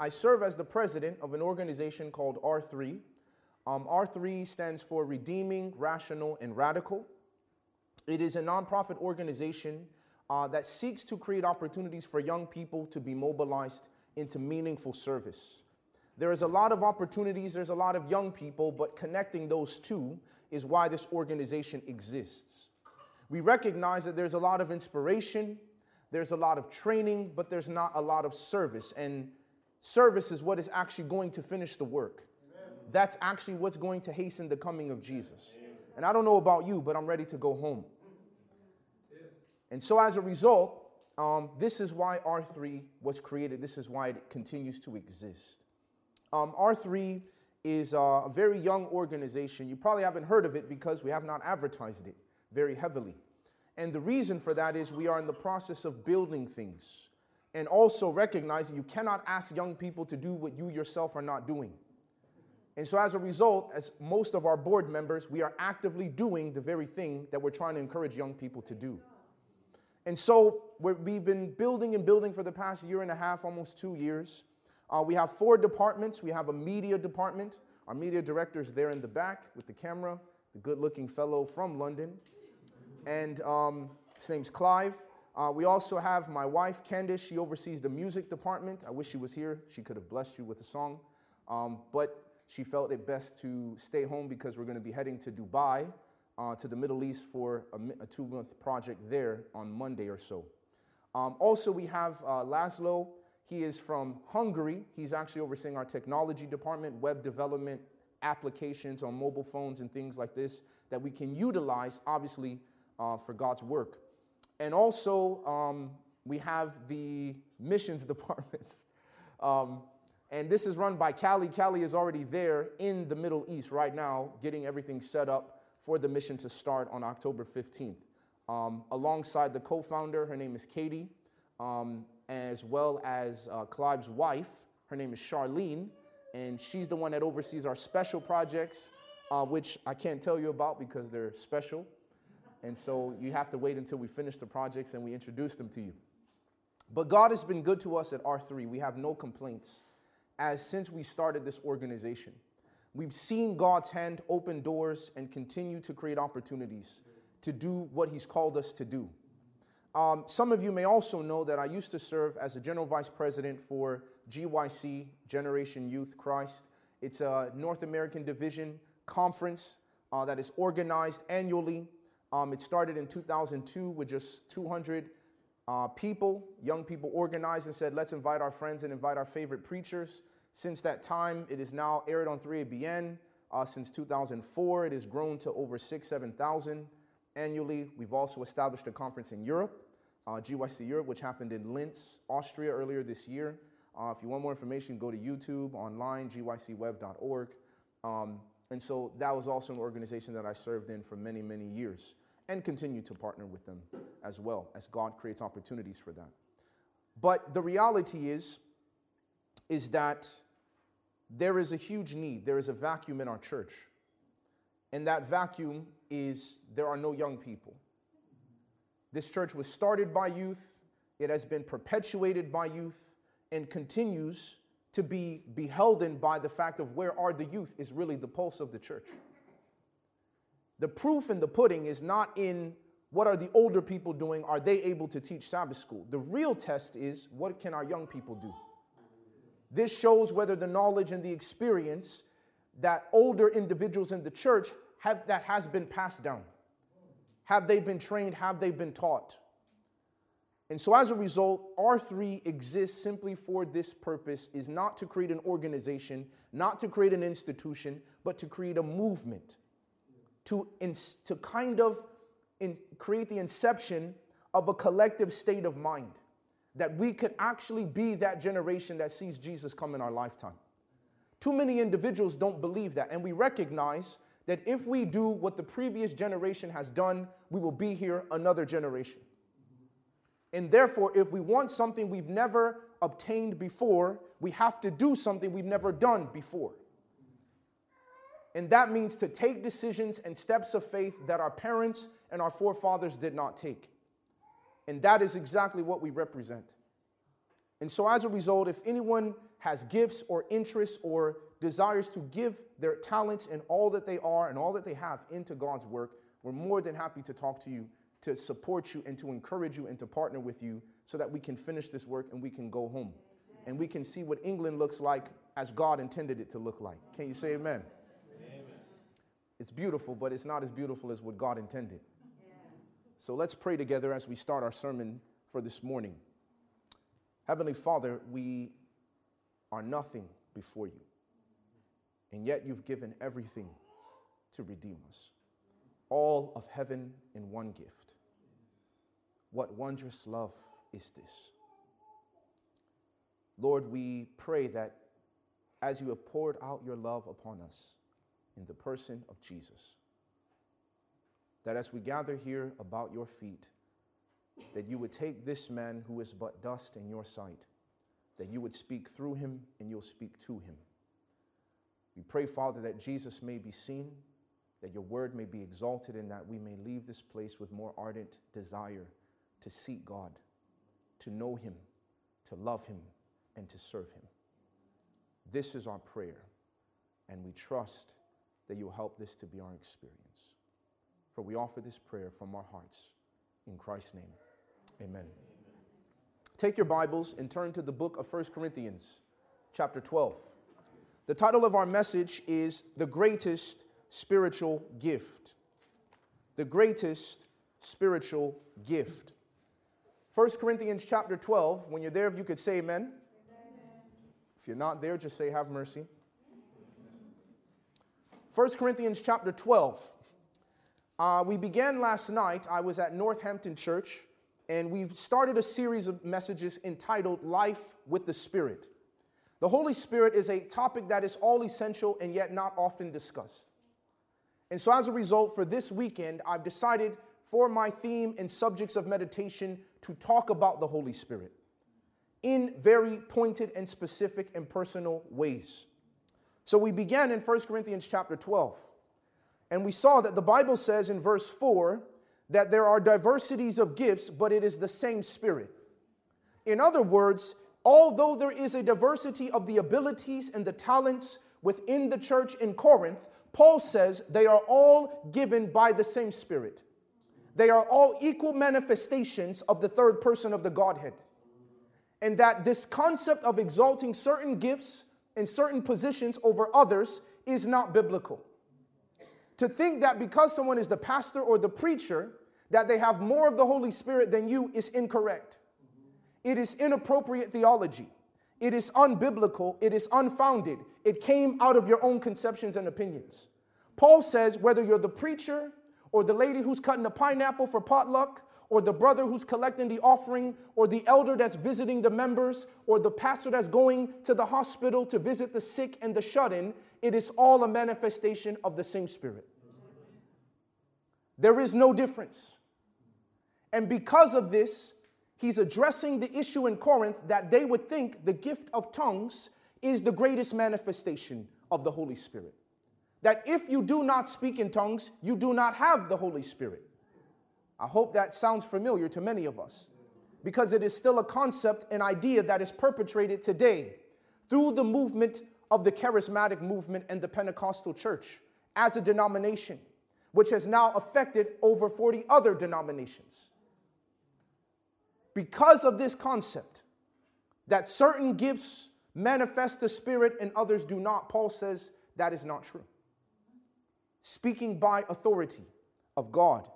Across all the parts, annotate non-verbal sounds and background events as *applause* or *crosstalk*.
I serve as the president of an organization called R3. Um, R3 stands for Redeeming, Rational, and Radical. It is a nonprofit organization uh, that seeks to create opportunities for young people to be mobilized into meaningful service. There is a lot of opportunities, there's a lot of young people, but connecting those two is why this organization exists. We recognize that there's a lot of inspiration, there's a lot of training, but there's not a lot of service. And service is what is actually going to finish the work. Amen. That's actually what's going to hasten the coming of Jesus. Amen. And I don't know about you, but I'm ready to go home. And so as a result, um, this is why R3 was created. This is why it continues to exist. Um, R3 is a very young organization. You probably haven't heard of it because we have not advertised it very heavily. And the reason for that is we are in the process of building things and also recognizing you cannot ask young people to do what you yourself are not doing. And so, as a result, as most of our board members, we are actively doing the very thing that we're trying to encourage young people to do. And so, we've been building and building for the past year and a half, almost two years. Uh, we have four departments. We have a media department. Our media director is there in the back with the camera, the good looking fellow from London and um, his name's Clive. Uh, we also have my wife, Candice. She oversees the music department. I wish she was here. She could have blessed you with a song. Um, but she felt it best to stay home because we're going to be heading to Dubai, uh, to the Middle East for a, a two month project there on Monday or so. Um, also, we have uh, Laszlo. He is from Hungary. He's actually overseeing our technology department, web development, applications on mobile phones, and things like this that we can utilize, obviously, uh, for God's work. And also, um, we have the missions *laughs* departments. Um, and this is run by Cali. Cali is already there in the Middle East right now, getting everything set up for the mission to start on October 15th. Um, alongside the co founder, her name is Katie, um, as well as uh, Clive's wife. Her name is Charlene, and she's the one that oversees our special projects, uh, which I can't tell you about because they're special. And so you have to wait until we finish the projects and we introduce them to you. But God has been good to us at R3. We have no complaints as since we started this organization. We've seen God's hand open doors and continue to create opportunities to do what He's called us to do. Um, some of you may also know that I used to serve as a general vice president for GYC, Generation Youth Christ. It's a North American division conference uh, that is organized annually um, it started in 2002 with just 200 uh, people, young people organized and said, let's invite our friends and invite our favorite preachers. Since that time, it is now aired on 3ABN. Uh, since 2004, it has grown to over six, 7,000 annually. We've also established a conference in Europe, uh, GYC Europe, which happened in Linz, Austria earlier this year. Uh, if you want more information, go to YouTube, online, gycweb.org. Um, and so that was also an organization that I served in for many, many years and continue to partner with them as well as God creates opportunities for that. But the reality is, is that there is a huge need. There is a vacuum in our church. And that vacuum is there are no young people. This church was started by youth, it has been perpetuated by youth, and continues to be beholden by the fact of where are the youth is really the pulse of the church. The proof in the pudding is not in what are the older people doing? Are they able to teach Sabbath school? The real test is what can our young people do? This shows whether the knowledge and the experience that older individuals in the church have that has been passed down. Have they been trained? Have they been taught? And so as a result, R3 exists simply for this purpose is not to create an organization, not to create an institution, but to create a movement to, to kind of in, create the inception of a collective state of mind that we could actually be that generation that sees Jesus come in our lifetime. Too many individuals don't believe that, and we recognize that if we do what the previous generation has done, we will be here another generation. And therefore, if we want something we've never obtained before, we have to do something we've never done before. And that means to take decisions and steps of faith that our parents and our forefathers did not take. And that is exactly what we represent. And so, as a result, if anyone has gifts or interests or desires to give their talents and all that they are and all that they have into God's work, we're more than happy to talk to you, to support you, and to encourage you and to partner with you so that we can finish this work and we can go home. And we can see what England looks like as God intended it to look like. Can you say amen? It's beautiful, but it's not as beautiful as what God intended. So let's pray together as we start our sermon for this morning. Heavenly Father, we are nothing before you, and yet you've given everything to redeem us. All of heaven in one gift. What wondrous love is this? Lord, we pray that as you have poured out your love upon us in the person of Jesus, that as we gather here about your feet, that you would take this man who is but dust in your sight, that you would speak through him and you'll speak to him. We pray, Father, that Jesus may be seen, that your word may be exalted, and that we may leave this place with more ardent desire to seek God, to know him, to love him, and to serve him. This is our prayer, and we trust that you will help this to be our experience. For we offer this prayer from our hearts. In Christ's name, amen. amen. Take your Bibles and turn to the book of 1 Corinthians, chapter 12. The title of our message is The Greatest Spiritual Gift. The Greatest Spiritual Gift. 1 Corinthians chapter 12, when you're there, if you could say amen. amen. If you're not there, just say, Have mercy. 1 Corinthians chapter 12. Uh, we began last night. I was at Northampton Church, and we've started a series of messages entitled Life with the Spirit. The Holy Spirit is a topic that is all essential and yet not often discussed. And so, as a result, for this weekend, I've decided for my theme and subjects of meditation to talk about the Holy Spirit in very pointed and specific and personal ways. So, we began in 1 Corinthians chapter 12. And we saw that the Bible says in verse 4 that there are diversities of gifts, but it is the same Spirit. In other words, although there is a diversity of the abilities and the talents within the church in Corinth, Paul says they are all given by the same Spirit. They are all equal manifestations of the third person of the Godhead. And that this concept of exalting certain gifts and certain positions over others is not biblical to think that because someone is the pastor or the preacher, that they have more of the Holy Spirit than you is incorrect. It is inappropriate theology. It is unbiblical. It is unfounded. It came out of your own conceptions and opinions. Paul says whether you're the preacher or the lady who's cutting a pineapple for potluck or the brother who's collecting the offering or the elder that's visiting the members or the pastor that's going to the hospital to visit the sick and the shut in, it is all a manifestation of the same Spirit. There is no difference. And because of this, he's addressing the issue in Corinth that they would think the gift of tongues is the greatest manifestation of the Holy Spirit. That if you do not speak in tongues, you do not have the Holy Spirit. I hope that sounds familiar to many of us because it is still a concept, and idea that is perpetrated today through the movement of the charismatic movement and the Pentecostal church as a denomination which has now affected over 40 other denominations. Because of this concept that certain gifts manifest the Spirit and others do not, Paul says that is not true. Speaking by authority of God,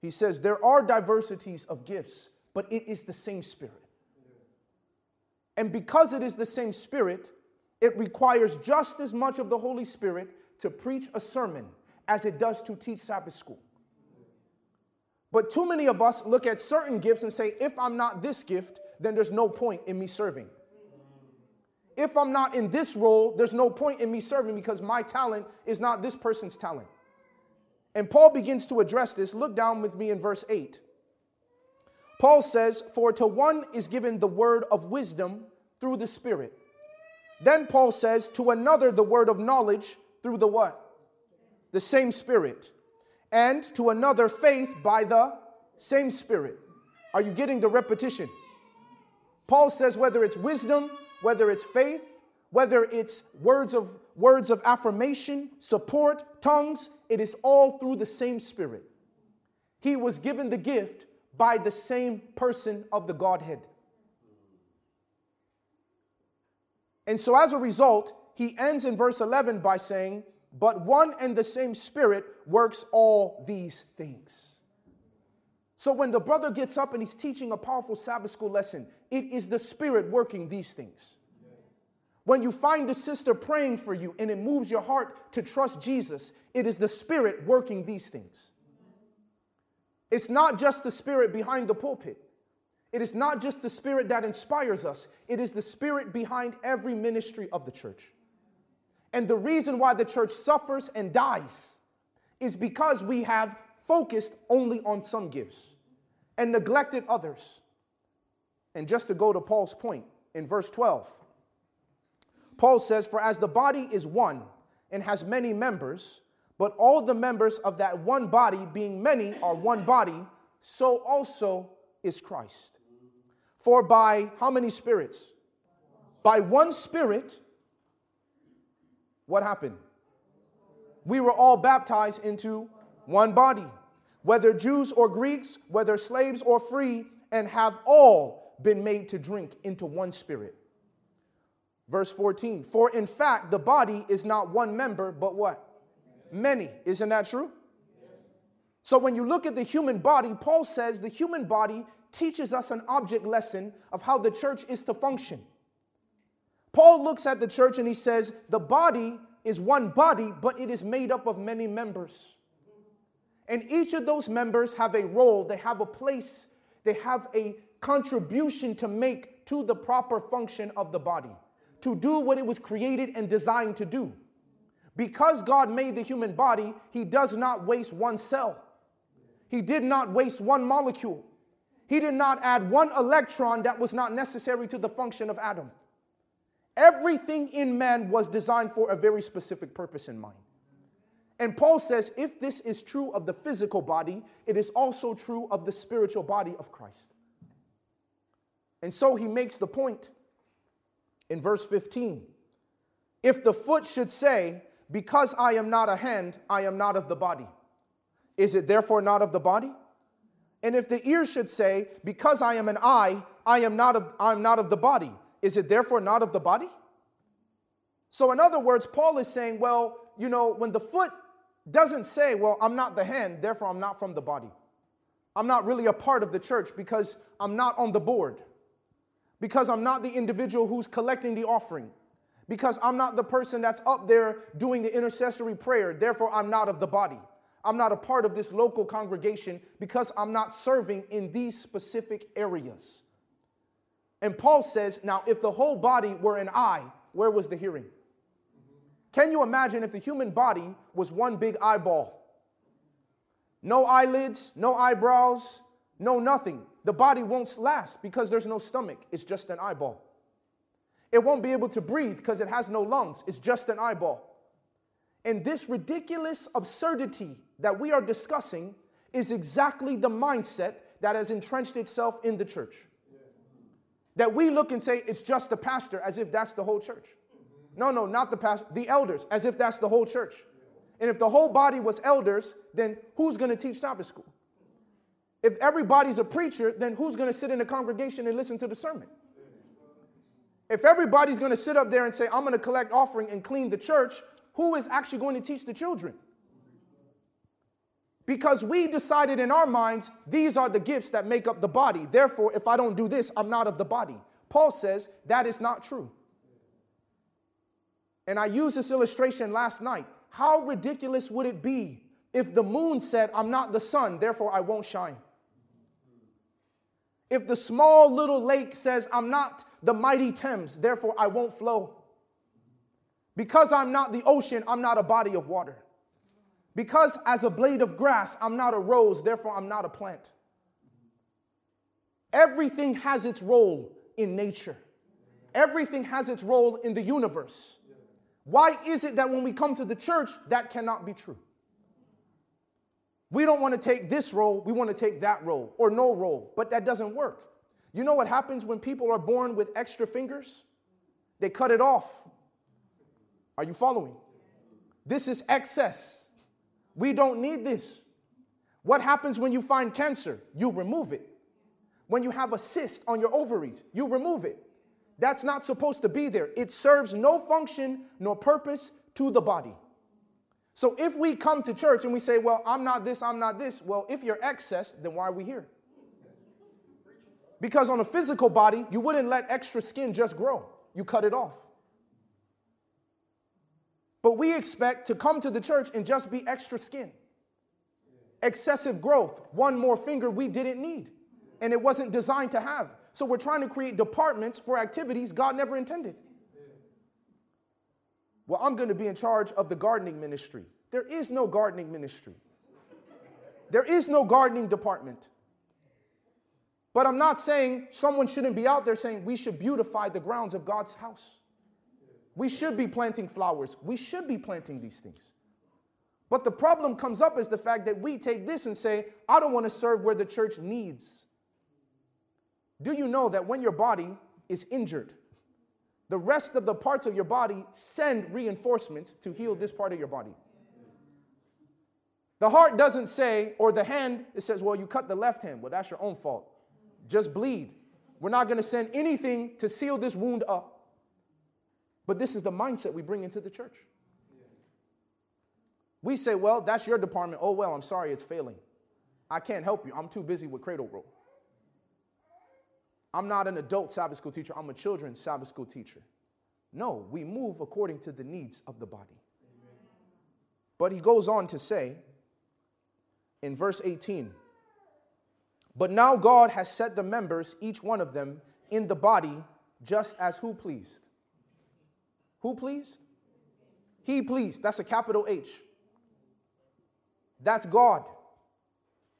he says there are diversities of gifts, but it is the same Spirit. And because it is the same Spirit, it requires just as much of the Holy Spirit to preach a sermon as it does to teach Sabbath school. But too many of us look at certain gifts and say, if I'm not this gift, then there's no point in me serving. If I'm not in this role, there's no point in me serving because my talent is not this person's talent. And Paul begins to address this. Look down with me in verse 8. Paul says, For to one is given the word of wisdom through the Spirit. Then Paul says, To another the word of knowledge through the what? the same Spirit, and to another faith by the same Spirit. Are you getting the repetition? Paul says whether it's wisdom, whether it's faith, whether it's words of words of affirmation, support, tongues, it is all through the same spirit. He was given the gift by the same person of the Godhead. And so as a result, he ends in verse 11 by saying, But one and the same Spirit works all these things. So when the brother gets up and he's teaching a powerful Sabbath school lesson, it is the Spirit working these things. When you find a sister praying for you and it moves your heart to trust Jesus, it is the Spirit working these things. It's not just the Spirit behind the pulpit. It is not just the Spirit that inspires us, it is the Spirit behind every ministry of the church. And the reason why the church suffers and dies is because we have focused only on some gifts and neglected others. And just to go to Paul's point in verse 12, Paul says, For as the body is one and has many members, but all the members of that one body, being many, are one body, so also is Christ. For by how many spirits? By one spirit, what happened? We were all baptized into one body, whether Jews or Greeks, whether slaves or free, and have all been made to drink into one spirit. Verse 14, for in fact, the body is not one member, but what? Many. Isn't that true? So when you look at the human body, Paul says the human body teaches us an object lesson of how the church is to function. Paul looks at the church and he says, the body is one body, but it is made up of many members. And each of those members have a role, they have a place, they have a contribution to make to the proper function of the body to do what it was created and designed to do. Because God made the human body, He does not waste one cell. He did not waste one molecule. He did not add one electron that was not necessary to the function of Adam. Everything in man was designed for a very specific purpose in mind. And Paul says if this is true of the physical body, it is also true of the spiritual body of Christ. And so he makes the point in verse 15. If the foot should say, Because I am not a hand, I am not of the body, is it therefore not of the body? And if the ear should say, Because I am an eye, I am not of, I am not of the body, is it therefore not of the body? So, in other words, Paul is saying, Well, you know, when the foot doesn't say, Well, I'm not the hand, therefore I'm not from the body. I'm not really a part of the church because I'm not on the board because I'm not the individual who's collecting the offering, because I'm not the person that's up there doing the intercessory prayer, therefore I'm not of the body. I'm not a part of this local congregation because I'm not serving in these specific areas. And Paul says, now, if the whole body were an eye, where was the hearing? Can you imagine if the human body was one big eyeball? No eyelids, no eyebrows, no nothing the body won't last because there's no stomach, it's just an eyeball. It won't be able to breathe because it has no lungs, it's just an eyeball. And this ridiculous absurdity that we are discussing is exactly the mindset that has entrenched itself in the church. That we look and say it's just the pastor as if that's the whole church. No, no, not the pastor, the elders, as if that's the whole church. And if the whole body was elders, then who's going to teach Sabbath school? If everybody's a preacher, then who's going to sit in the congregation and listen to the sermon? If everybody's going to sit up there and say, I'm going to collect offering and clean the church, who is actually going to teach the children? Because we decided in our minds, these are the gifts that make up the body. Therefore, if I don't do this, I'm not of the body. Paul says that is not true. And I used this illustration last night. How ridiculous would it be if the moon said, I'm not the sun, therefore I won't shine? If the small little lake says, I'm not the mighty Thames, therefore I won't flow. Because I'm not the ocean, I'm not a body of water. Because as a blade of grass, I'm not a rose, therefore I'm not a plant. Everything has its role in nature, everything has its role in the universe. Why is it that when we come to the church, that cannot be true? We don't want to take this role, we want to take that role or no role, but that doesn't work. You know what happens when people are born with extra fingers? They cut it off Are you following? This is excess. We don't need this. What happens when you find cancer? You remove it. When you have a cyst on your ovaries, you remove it. That's not supposed to be there. It serves no function nor purpose to the body. So if we come to church and we say, well, I'm not this, I'm not this, well, if you're excess, then why are we here? Because on a physical body, you wouldn't let extra skin just grow, you cut it off. But we expect to come to the church and just be extra skin. Excessive growth, one more finger we didn't need, and it wasn't designed to have. So we're trying to create departments for activities God never intended. Well, I'm going to be in charge of the gardening ministry. There is no gardening ministry. There is no gardening department. But I'm not saying someone shouldn't be out there saying we should beautify the grounds of God's house. We should be planting flowers. We should be planting these things. But the problem comes up is the fact that we take this and say, I don't want to serve where the church needs. Do you know that when your body is injured, the rest of the parts of your body send reinforcements to heal this part of your body? The heart doesn't say, or the hand, it says, well, you cut the left hand. Well, that's your own fault. Just bleed. We're not going to send anything to seal this wound up. But this is the mindset we bring into the church. We say, well, that's your department. Oh, well, I'm sorry, it's failing. I can't help you. I'm too busy with cradle roll. I'm not an adult Sabbath school teacher, I'm a children's Sabbath school teacher. No, we move according to the needs of the body. But he goes on to say in verse 18, but now God has set the members, each one of them, in the body just as who pleased. Who pleased? He pleased. That's a capital H. That's God.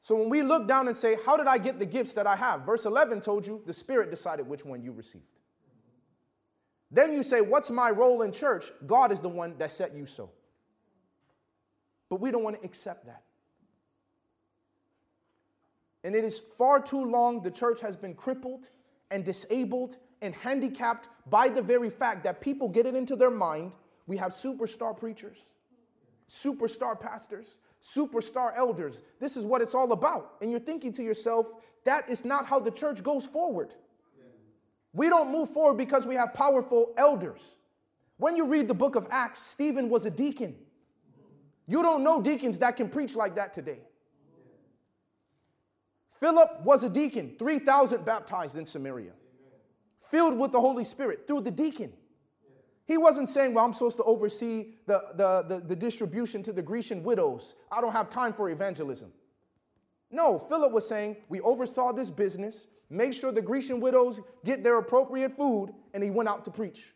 So when we look down and say, How did I get the gifts that I have? Verse 11 told you the Spirit decided which one you received. Then you say, What's my role in church? God is the one that set you so. But we don't want to accept that. And it is far too long the church has been crippled and disabled and handicapped by the very fact that people get it into their mind we have superstar preachers, superstar pastors, superstar elders. This is what it's all about. And you're thinking to yourself, that is not how the church goes forward. We don't move forward because we have powerful elders. When you read the book of Acts, Stephen was a deacon. You don't know deacons that can preach like that today. Philip was a deacon, 3,000 baptized in Samaria, filled with the Holy Spirit through the deacon. He wasn't saying, Well, I'm supposed to oversee the, the, the, the, distribution to the Grecian widows. I don't have time for evangelism. No, Philip was saying, We oversaw this business, make sure the Grecian widows get their appropriate food, and he went out to preach.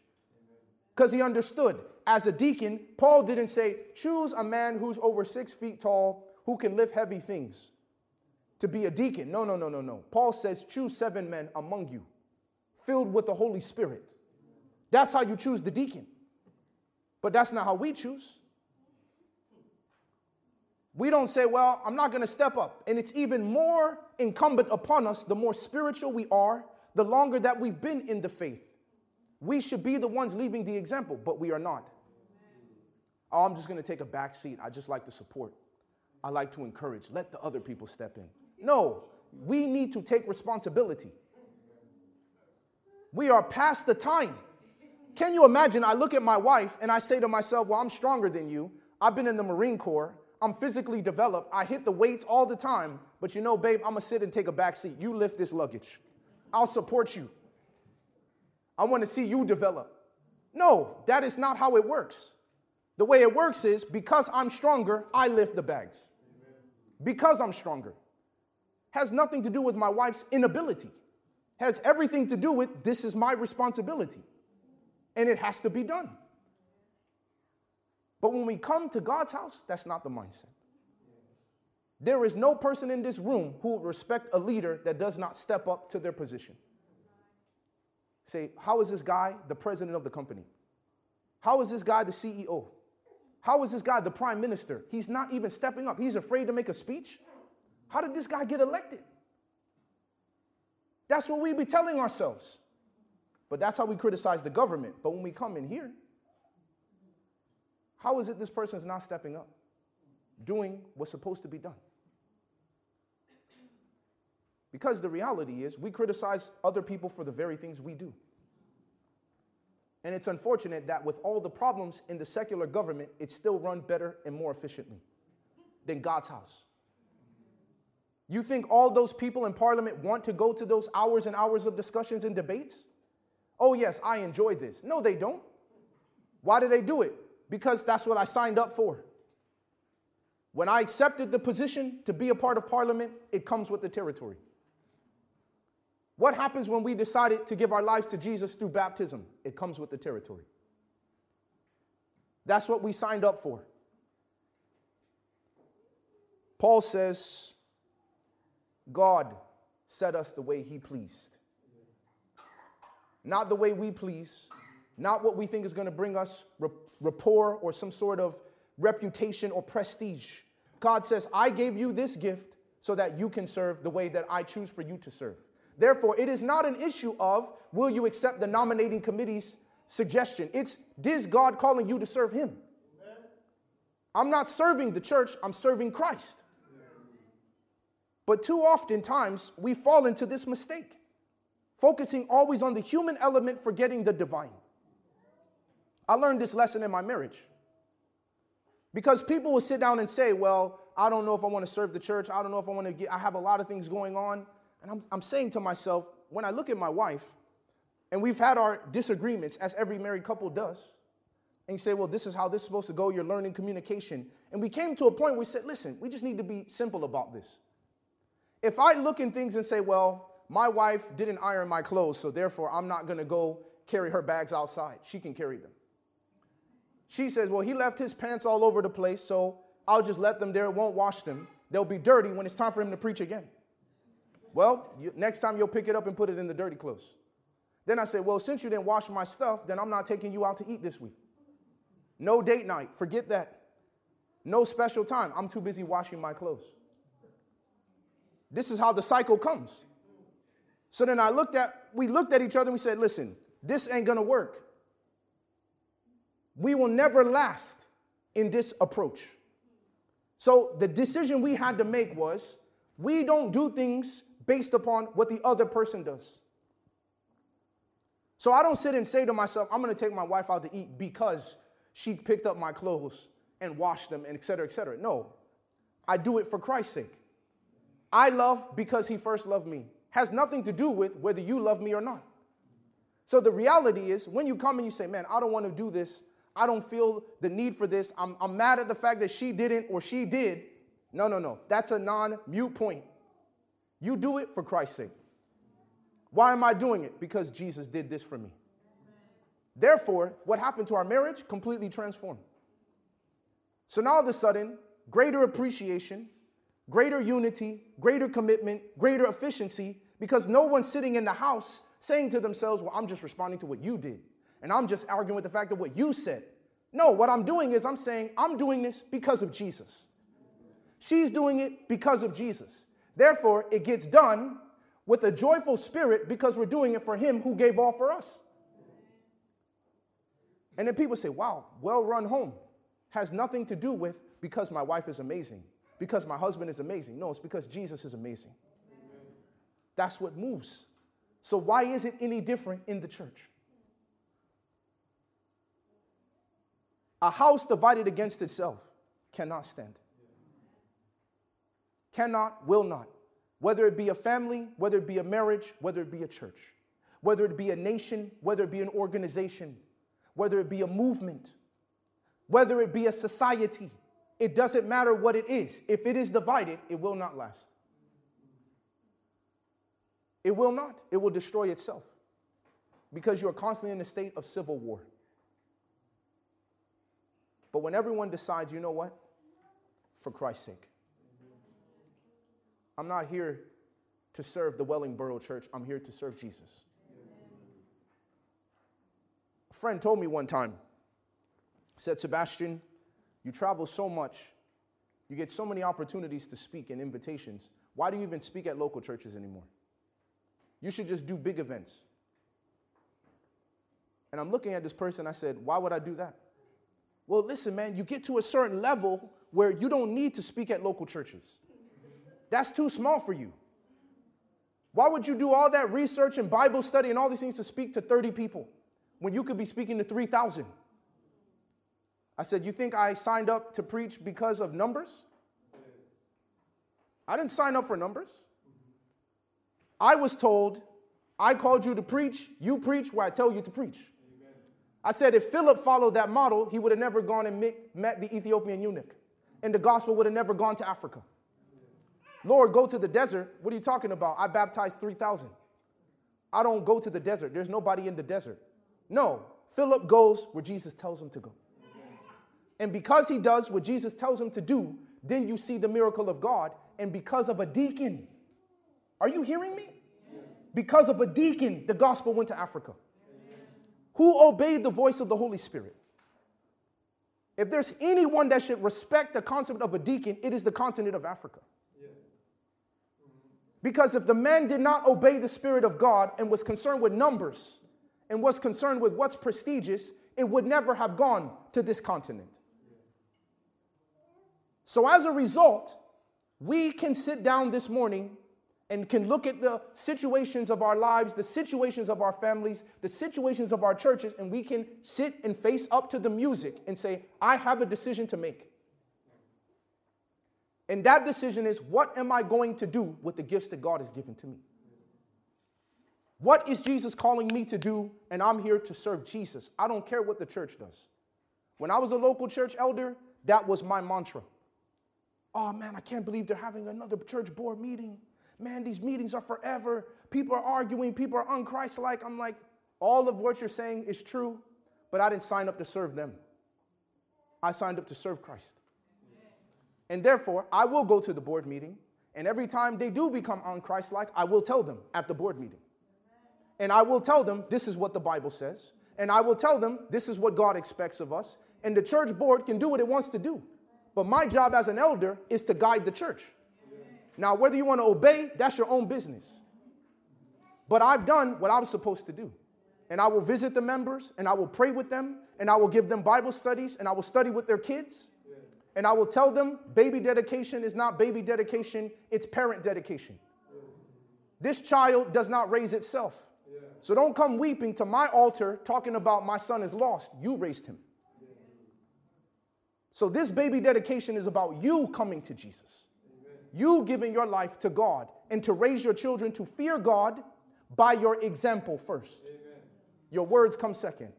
Because he understood. As a deacon, Paul didn't say, Choose a man who's over six feet tall who can lift heavy things to be a deacon. No, no, no, no, no. Paul says, Choose seven men among you, filled with the Holy Spirit that's how you choose the deacon. But that's not how we choose. We don't say, well, I'm not going to step up. And it's even more incumbent upon us the more spiritual we are, the longer that we've been in the faith. We should be the ones leaving the example, but we are not. Oh, I'm just going to take a back seat. I just like to support. I like to encourage. Let the other people step in. No, we need to take responsibility. We are past the time can you imagine? I look at my wife and I say to myself, Well, I'm stronger than you. I've been in the Marine Corps. I'm physically developed. I hit the weights all the time. But you know, babe, I'm gonna sit and take a back seat. You lift this luggage. I'll support you. I wanna see you develop. No, that is not how it works. The way it works is because I'm stronger, I lift the bags. Because I'm stronger. Has nothing to do with my wife's inability. Has everything to do with this is my responsibility and it has to be done. But when we come to God's house, that's not the mindset. There is no person in this room who would respect a leader that does not step up to their position. Say, how is this guy the president of the company? How is this guy the CEO? How is this guy the prime minister? He's not even stepping up. He's afraid to make a speech. How did this guy get elected? That's what we be telling ourselves. But that's how we criticize the government. But when we come in here, How is it this person is not stepping up, doing what's supposed to be done? Because the reality is, we criticize other people for the very things we do. And it's unfortunate that with all the problems in the secular government, it's still run better and more efficiently than God's house. You think all those people in parliament want to go to those hours and hours of discussions and debates? Oh, yes, I enjoy this. No, they don't. Why do they do it? Because that's what I signed up for. When I accepted the position to be a part of parliament, it comes with the territory. What happens when we decided to give our lives to Jesus through baptism? It comes with the territory. That's what we signed up for. Paul says, God set us the way he pleased. Not the way we please, not what we think is going to bring us rapport or some sort of reputation or prestige. God says, I gave you this gift so that you can serve the way that I choose for you to serve. Therefore, it is not an issue of will you accept the nominating committee's suggestion. It's is God calling you to serve Him? I'm not serving the church, I'm serving Christ. But too often times we fall into this mistake, focusing always on the human element, forgetting the divine. I learned this lesson in my marriage. Because people will sit down and say, Well, I don't know if I want to serve the church. I don't know if I want to get, I have a lot of things going on. And I'm, I'm saying to myself, when I look at my wife, and we've had our disagreements, as every married couple does, and you say, well, this is how this is supposed to go, you're learning communication. And we came to a point where we said, listen, we just need to be simple about this. If I look in things and say, well, my wife didn't iron my clothes, so therefore I'm not gonna go carry her bags outside, she can carry them. She says, well, he left his pants all over the place, so I'll just let them there, won't wash them. They'll be dirty when it's time for him to preach again. Well, you, next time you'll pick it up and put it in the dirty clothes. Then I said, Well, since you didn't wash my stuff, then I'm not taking you out to eat this week. No date night. Forget that. No special time. I'm too busy washing my clothes. This is how the cycle comes. So then I looked at, we looked at each other and we said, Listen, this ain't gonna work. We will never last in this approach. So the decision we had to make was we don't do things based upon what the other person does. So I don't sit and say to myself, I'm to take my wife out to eat because she picked up my clothes and washed them and et cetera, et cetera. No, I do it for Christ's sake. I love because he first loved me. Has nothing to do with whether you love me or not. So the reality is, when you come and you say, Man, I don't want to do this, I don't feel the need for this, I'm, I'm mad at the fact that she didn't or she did. No, no, no. That's a non mute point. You do it for Christ's sake. Why am I doing it? Because Jesus did this for me. Therefore, what happened to our marriage? Completely transformed. So now all of a sudden, greater appreciation, greater unity, greater commitment, greater efficiency, because no one's sitting in the house saying to themselves, Well, I'm just responding to what you did. And I'm just arguing with the fact of what you said. No, what I'm doing is I'm saying, I'm doing this because of Jesus. She's doing it because of Jesus. Therefore, it gets done with a joyful spirit because we're doing it for Him who gave all for us. And then people say, wow, well run home has nothing to do with because my wife is amazing, because my husband is amazing. No, it's because Jesus is amazing. That's what moves. So, why is it any different in the church? A house divided against itself cannot stand cannot, will not. Whether it be a family, whether it be a marriage, whether it be a church, whether it be a nation, whether it be an organization, whether it be a movement, whether it be a society, it doesn't matter what it is. If it is divided, it will not last. It will not. It will destroy itself because you are constantly in a state of civil war. But when everyone decides, you know what? For Christ's sake, I'm not here to serve the Wellingborough Church, I'm here to serve Jesus. A friend told me one time, said, Sebastien, you travel so much, you get so many opportunities to speak and invitations. Why do you even speak at local churches anymore? You should just do big events. And I'm looking at this person, I said, Why would I do that? Well, listen, man, you get to a certain level where you don't need to speak at local churches. That's too small for you. Why would you do all that research and Bible study and all these things to speak to 30 people when you could be speaking to 3,000? I said, You think I signed up to preach because of numbers? I didn't sign up for numbers. I was told, I called you to preach, you preach where I tell you to preach. I said, if Philip followed that model, he would have never gone and met the Ethiopian eunuch, and the gospel would have never gone to Africa. Lord, go to the desert. What are you talking about? I baptized 3,000. I don't go to the desert. There's nobody in the desert. No, Philip goes where Jesus tells him to go. And because he does what Jesus tells him to do, then you see the miracle of God. And because of a deacon, are you hearing me? Because of a deacon, the gospel went to Africa. Who obeyed the voice of the Holy Spirit? If there's anyone that should respect the concept of a deacon, it is the continent of Africa. Because if the man did not obey the Spirit of God and was concerned with numbers and was concerned with what's prestigious, it would never have gone to this continent. So, as a result, we can sit down this morning and can look at the situations of our lives, the situations of our families, the situations of our churches, and we can sit and face up to the music and say, I have a decision to make. And that decision is what am I going to do with the gifts that God has given to me? What is Jesus calling me to do? And I'm here to serve Jesus. I don't care what the church does. When I was a local church elder, that was my mantra. Oh man, I can't believe they're having another church board meeting. Man, these meetings are forever. People are arguing, people are unchristlike. I'm like, all of what you're saying is true, but I didn't sign up to serve them. I signed up to serve Christ. And therefore, I will go to the board meeting, and every time they do become unchristlike, I will tell them at the board meeting. And I will tell them this is what the Bible says, and I will tell them this is what God expects of us. And the church board can do what it wants to do. But my job as an elder is to guide the church. Now, whether you want to obey, that's your own business. But I've done what I was supposed to do. And I will visit the members, and I will pray with them, and I will give them Bible studies, and I will study with their kids, and I will tell them baby dedication is not baby dedication, it's parent dedication. This child does not raise itself. So don't come weeping to my altar talking about my son is lost. You raised him. So this baby dedication is about you coming to Jesus. You giving your life to God and to raise your children to fear God by your example first. Your words come second.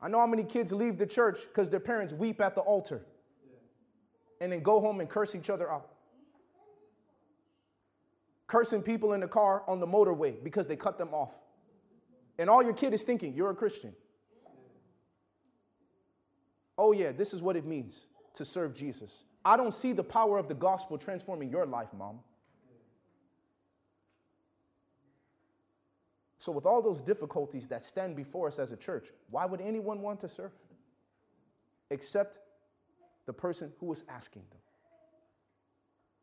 I know how many kids leave the church because their parents weep at the altar and then go home and curse each other out. Cursing people in the car on the motorway because they cut them off. And all your kid is thinking, you're a Christian. Oh, yeah, this is what it means to serve Jesus. I don't see the power of the gospel transforming your life, mom. So, with all those difficulties that stand before us as a church, why would anyone want to serve? Except the person who was asking them.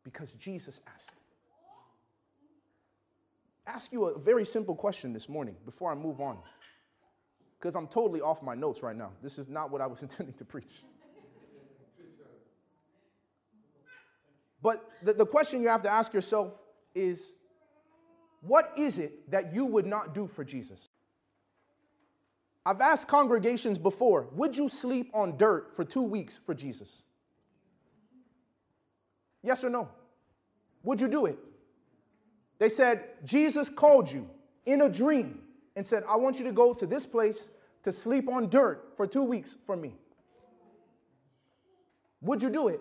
Because Jesus asked. Ask you a very simple question this morning before I move on. Because I'm totally off my notes right now. This is not what I was *laughs* intending to preach. But the, the question you have to ask yourself is what is it that you would not do for Jesus? I've asked congregations before, would you sleep on dirt for two weeks for Jesus? Yes or no? Would you do it? They said, Jesus called you in a dream and said, I want you to go to this place to sleep on dirt for two weeks for me. Would you do it?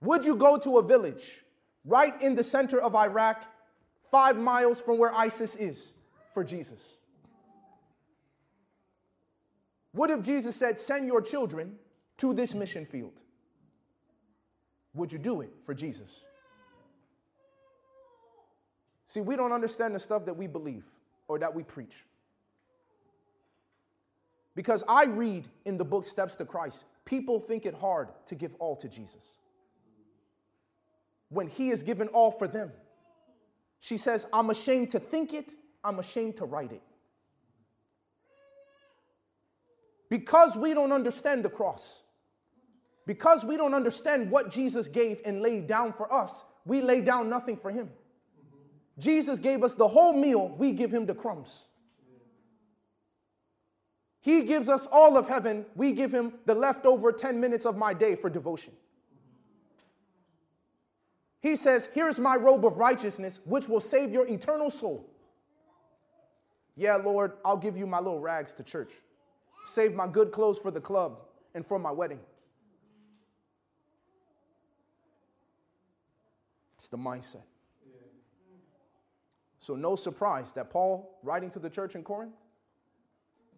Would you go to a village right in the center of Iraq five miles from where ISIS is for Jesus? What if Jesus said, Send your children to this mission field? Would you do it for Jesus? See, we don't understand the stuff that we believe or that we preach. Because I read in the book Steps to Christ, people think it hard to give all to Jesus when He has given all for them. She says, I'm ashamed to think it, I'm ashamed to write it. Because we don't understand the cross, because we don't understand what Jesus gave and laid down for us, we lay down nothing for him. Jesus gave us the whole meal, we give him the crumbs. He gives us all of heaven, we give him the leftover 10 minutes of my day for devotion. He says, Here's my robe of righteousness, which will save your eternal soul. Yeah, Lord, I'll give you my little rags to church. Save my good clothes for the club and for my wedding. It's the mindset. So, no surprise that Paul, writing to the church in Corinth,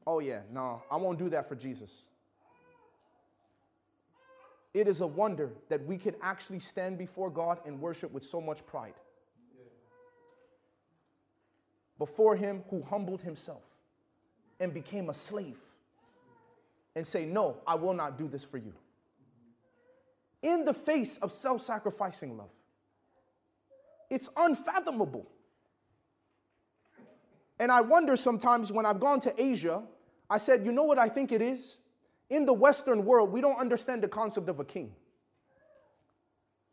oh, yeah, no, I won't do that for Jesus. It is a wonder that we can actually stand before God and worship with so much pride. Before Him who humbled Himself and became a slave and say, No, I will not do this for you. In the face of self sacrificing love, it's unfathomable. And I wonder sometimes when I've gone to Asia, I said, You know what I think it is? In the Western world, we don't understand the concept of a king.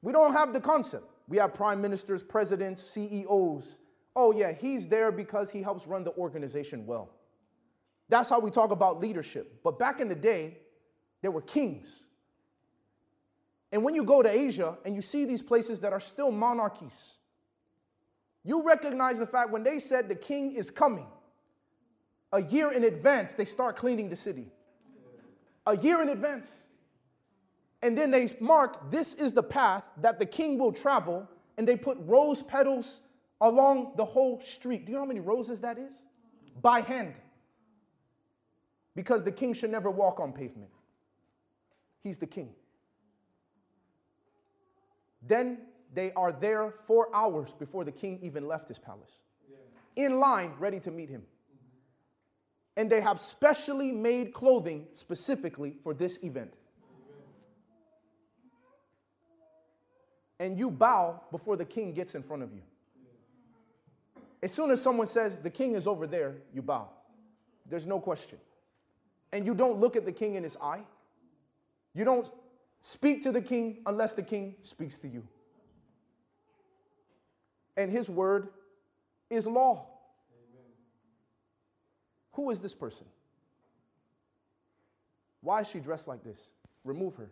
We don't have the concept. We have prime ministers, presidents, CEOs. Oh, yeah, he's there because he helps run the organization well. That's how we talk about leadership. But back in the day, there were kings. And when you go to Asia and you see these places that are still monarchies, you recognize the fact when they said the king is coming, a year in advance, they start cleaning the city a year in advance. And then they mark this is the path that the king will travel, and they put rose petals along the whole street. Do you know how many roses that is? By hand. Because the king should never walk on pavement. He's the king. Then they are there four hours before the king even left his palace, in line, ready to meet him and they have specially made clothing specifically for this event. And you bow before the king gets in front of you. As soon as someone says, the king is over there, you bow. There's no question. And you don't look at the king in his eye. You don't speak to the king unless the king speaks to you. And his word is law. Who is this person? Why is she dressed like this? Remove her.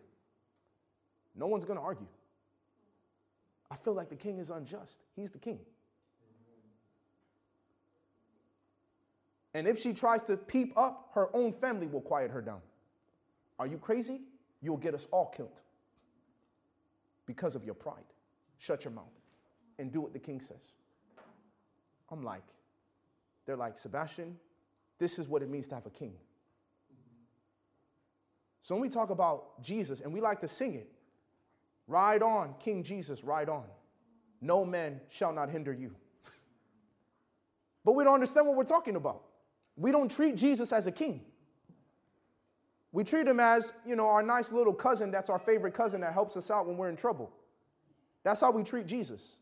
No one's going to argue. I feel like the king is unjust. He's the king. And if she tries to peep up, her own family will quiet her down. Are you crazy? You'll get us all killed because of your pride. Shut your mouth and do what the king says. I'm like, they're like, Sebastien, this is what it means to have a king. So when we talk about Jesus and we like to sing it, ride on, King Jesus, ride on. No man shall not hinder you. *laughs* but we don't understand what we're talking about. We don't treat Jesus as a king. We treat him as, you know, our nice little cousin that's our favorite cousin that helps us out when we're in trouble. That's how we treat Jesus.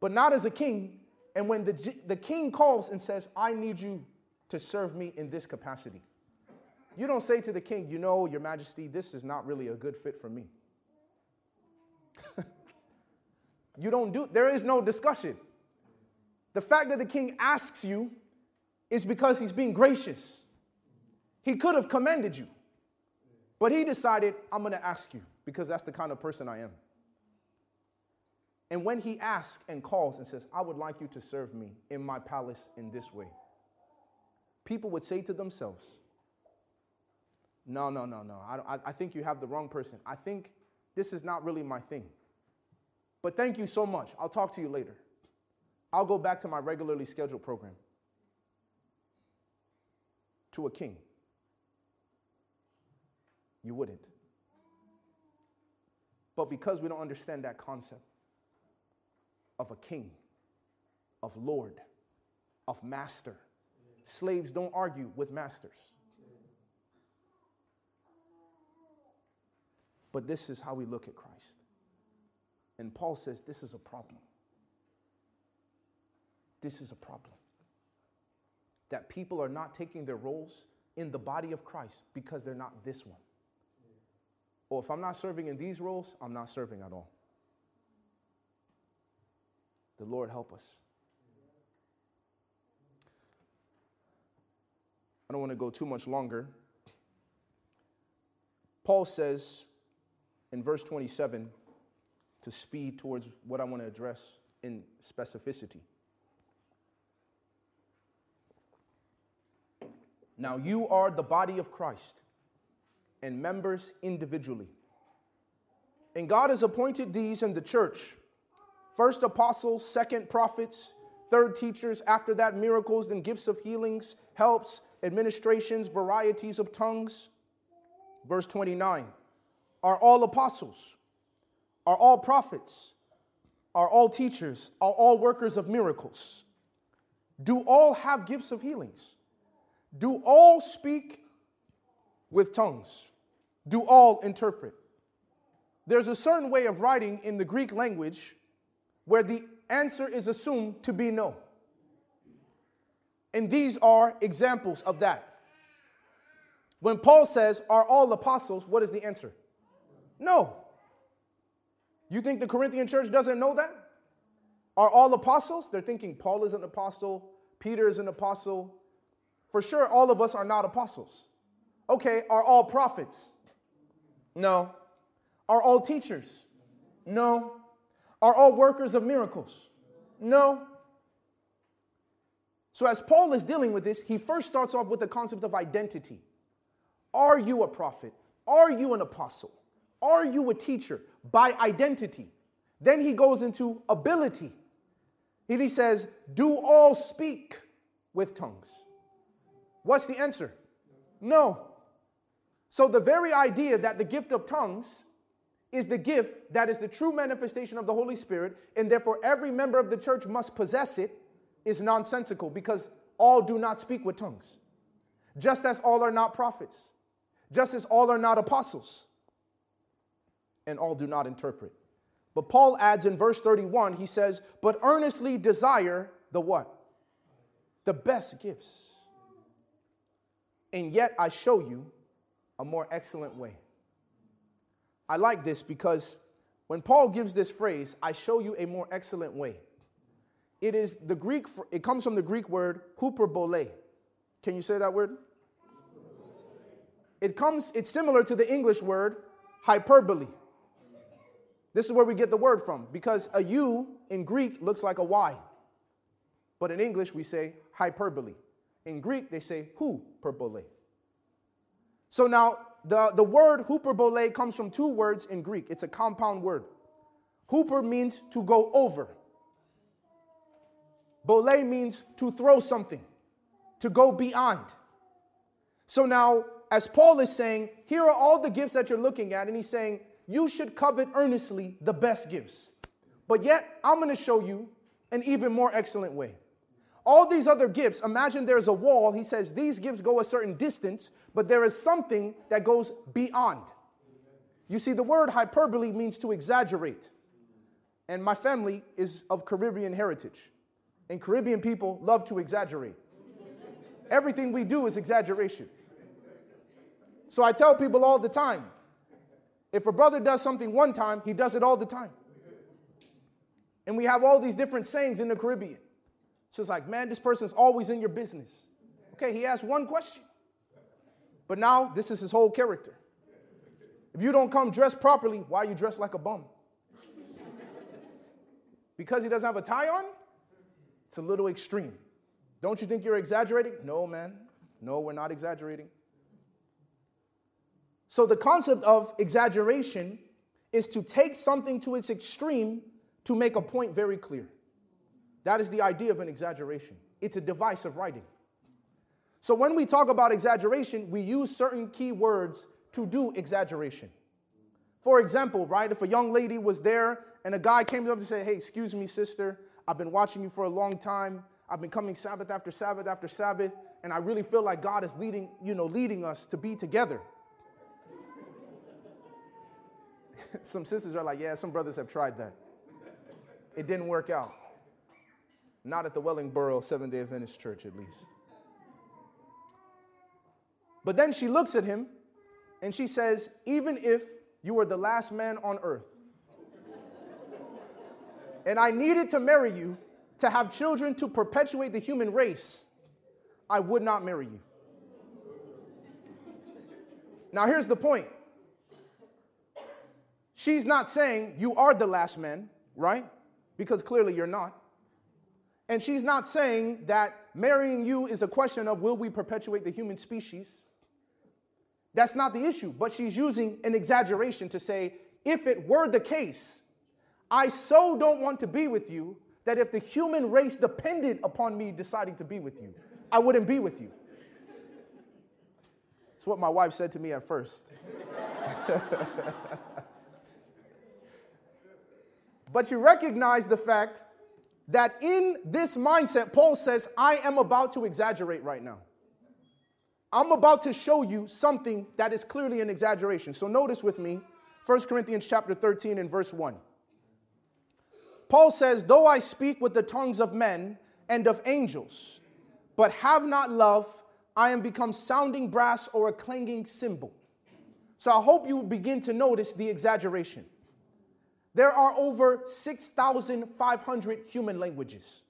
But not as a king, and when the, the king calls and says, I need you to serve me in this capacity, you don't say to the king, You know, Your Majesty, this is not really a good fit for me. *laughs* you don't do, there is no discussion. The fact that the king asks you is because he's being gracious. He could have commended you, but he decided, I'm going to ask you because that's the kind of person I am. And when he asks and calls and says, I would like you to serve me in my palace in this way, people would say to themselves, No, no, no, no. I, I think you have the wrong person. I think this is not really my thing. But thank you so much. I'll talk to you later. I'll go back to my regularly scheduled program. To a king. You wouldn't. But because we don't understand that concept, of a king, of lord, of master. Slaves don't argue with masters. But this is how we look at Christ. And Paul says this is a problem. This is a problem. That people are not taking their roles in the body of Christ because they're not this one. Or if I'm not serving in these roles, I'm not serving at all. The Lord help us. I don't want to go too much longer. Paul says in verse 27 to speed towards what I want to address in specificity. Now you are the body of Christ and members individually. And God has appointed these in the church first apostles, second prophets, third teachers, after that miracles, then gifts of healings, helps, administrations, varieties of tongues. Verse 29 Are all apostles? Are all prophets? Are all teachers? Are all workers of miracles? Do all have gifts of healings? Do all speak with tongues? Do all interpret? There's a certain way of writing in the Greek language where the answer is assumed to be no. And these are examples of that. When Paul says, Are all apostles? What is the answer? No. You think the Corinthian church doesn't know that? Are all apostles? They're thinking Paul is an apostle, Peter is an apostle, for sure, all of us are not apostles. Okay, are all prophets? No. Are all teachers? No. Are all workers of miracles? No. So, as Paul is dealing with this, he first starts off with the concept of identity. Are you a prophet? Are you an apostle? Are you a teacher? By identity. Then he goes into ability. And he says, Do all speak with tongues? What's the answer? No. So, the very idea that the gift of tongues is the gift that is the true manifestation of the Holy Spirit, and therefore every member of the church must possess it, is nonsensical because all do not speak with tongues. Just as all are not prophets, just as all are not apostles, and all do not interpret. But Paul adds in verse 31, he says, But earnestly desire the what? The best gifts and yet I show you a more excellent way. I like this because when Paul gives this phrase, I show you a more excellent way, it is the Greek, it comes from the Greek word hyperbole. Can you say that word? It comes, it's similar to the English word hyperbole. This is where we get the word from because a U in Greek looks like a Y. But in English, we say hyperbole. In Greek, they say hyperbole. So now, the, the word hyperbole comes from two words in Greek. It's a compound word. Huper means to go over. Bole means to throw something, to go beyond. So now, as Paul is saying, here are all the gifts that you're looking at, and he's saying, you should covet earnestly the best gifts. But yet, I'm going to show you an even more excellent way. All these other gifts, imagine there's a wall. He says these gifts go a certain distance, but there is something that goes beyond. You see, the word hyperbole means to exaggerate. And my family is of Caribbean heritage. And Caribbean people love to exaggerate. Everything we do is exaggeration. So I tell people all the time if a brother does something one time, he does it all the time. And we have all these different sayings in the Caribbean. It's like, man, this person's always in your business. Okay, he asked one question. But now this is his whole character. If you don't come dressed properly, why are you dressed like a bum? *laughs* because he doesn't have a tie on? It's a little extreme. Don't you think you're exaggerating? No, man. No, we're not exaggerating. So the concept of exaggeration is to take something to its extreme to make a point very clear. That is the idea of an exaggeration. It's a device of writing. So when we talk about exaggeration, we use certain key words to do exaggeration. For example, right, if a young lady was there and a guy came up to say, Hey, excuse me, sister, I've been watching you for a long time. I've been coming Sabbath after Sabbath after Sabbath, and I really feel like God is leading, you know, leading us to be together. *laughs* some sisters are like, Yeah, some brothers have tried that. It didn't work out. Not at the Wellingborough Seventh day Adventist Church, at least. But then she looks at him and she says, Even if you were the last man on earth, and I needed to marry you to have children to perpetuate the human race, I would not marry you. Now, here's the point. She's not saying you are the last man, right? Because clearly you're not. And she's not saying that marrying you is a question of will we perpetuate the human species? That's not the issue, but she's using an exaggeration to say, if it were the case, I so don't want to be with you that if the human race depended upon me deciding to be with you, I wouldn't be with you. It's what my wife said to me at first. *laughs* but you recognize the fact that in this mindset, Paul says, I am about to exaggerate right now. I'm about to show you something that is clearly an exaggeration. So notice with me 1 Corinthians chapter 13 and verse 1. Paul says, Though I speak with the tongues of men and of angels, but have not love, I am become sounding brass or a clanging cymbal. So I hope you begin to notice the exaggeration. There are over 6,500 human languages.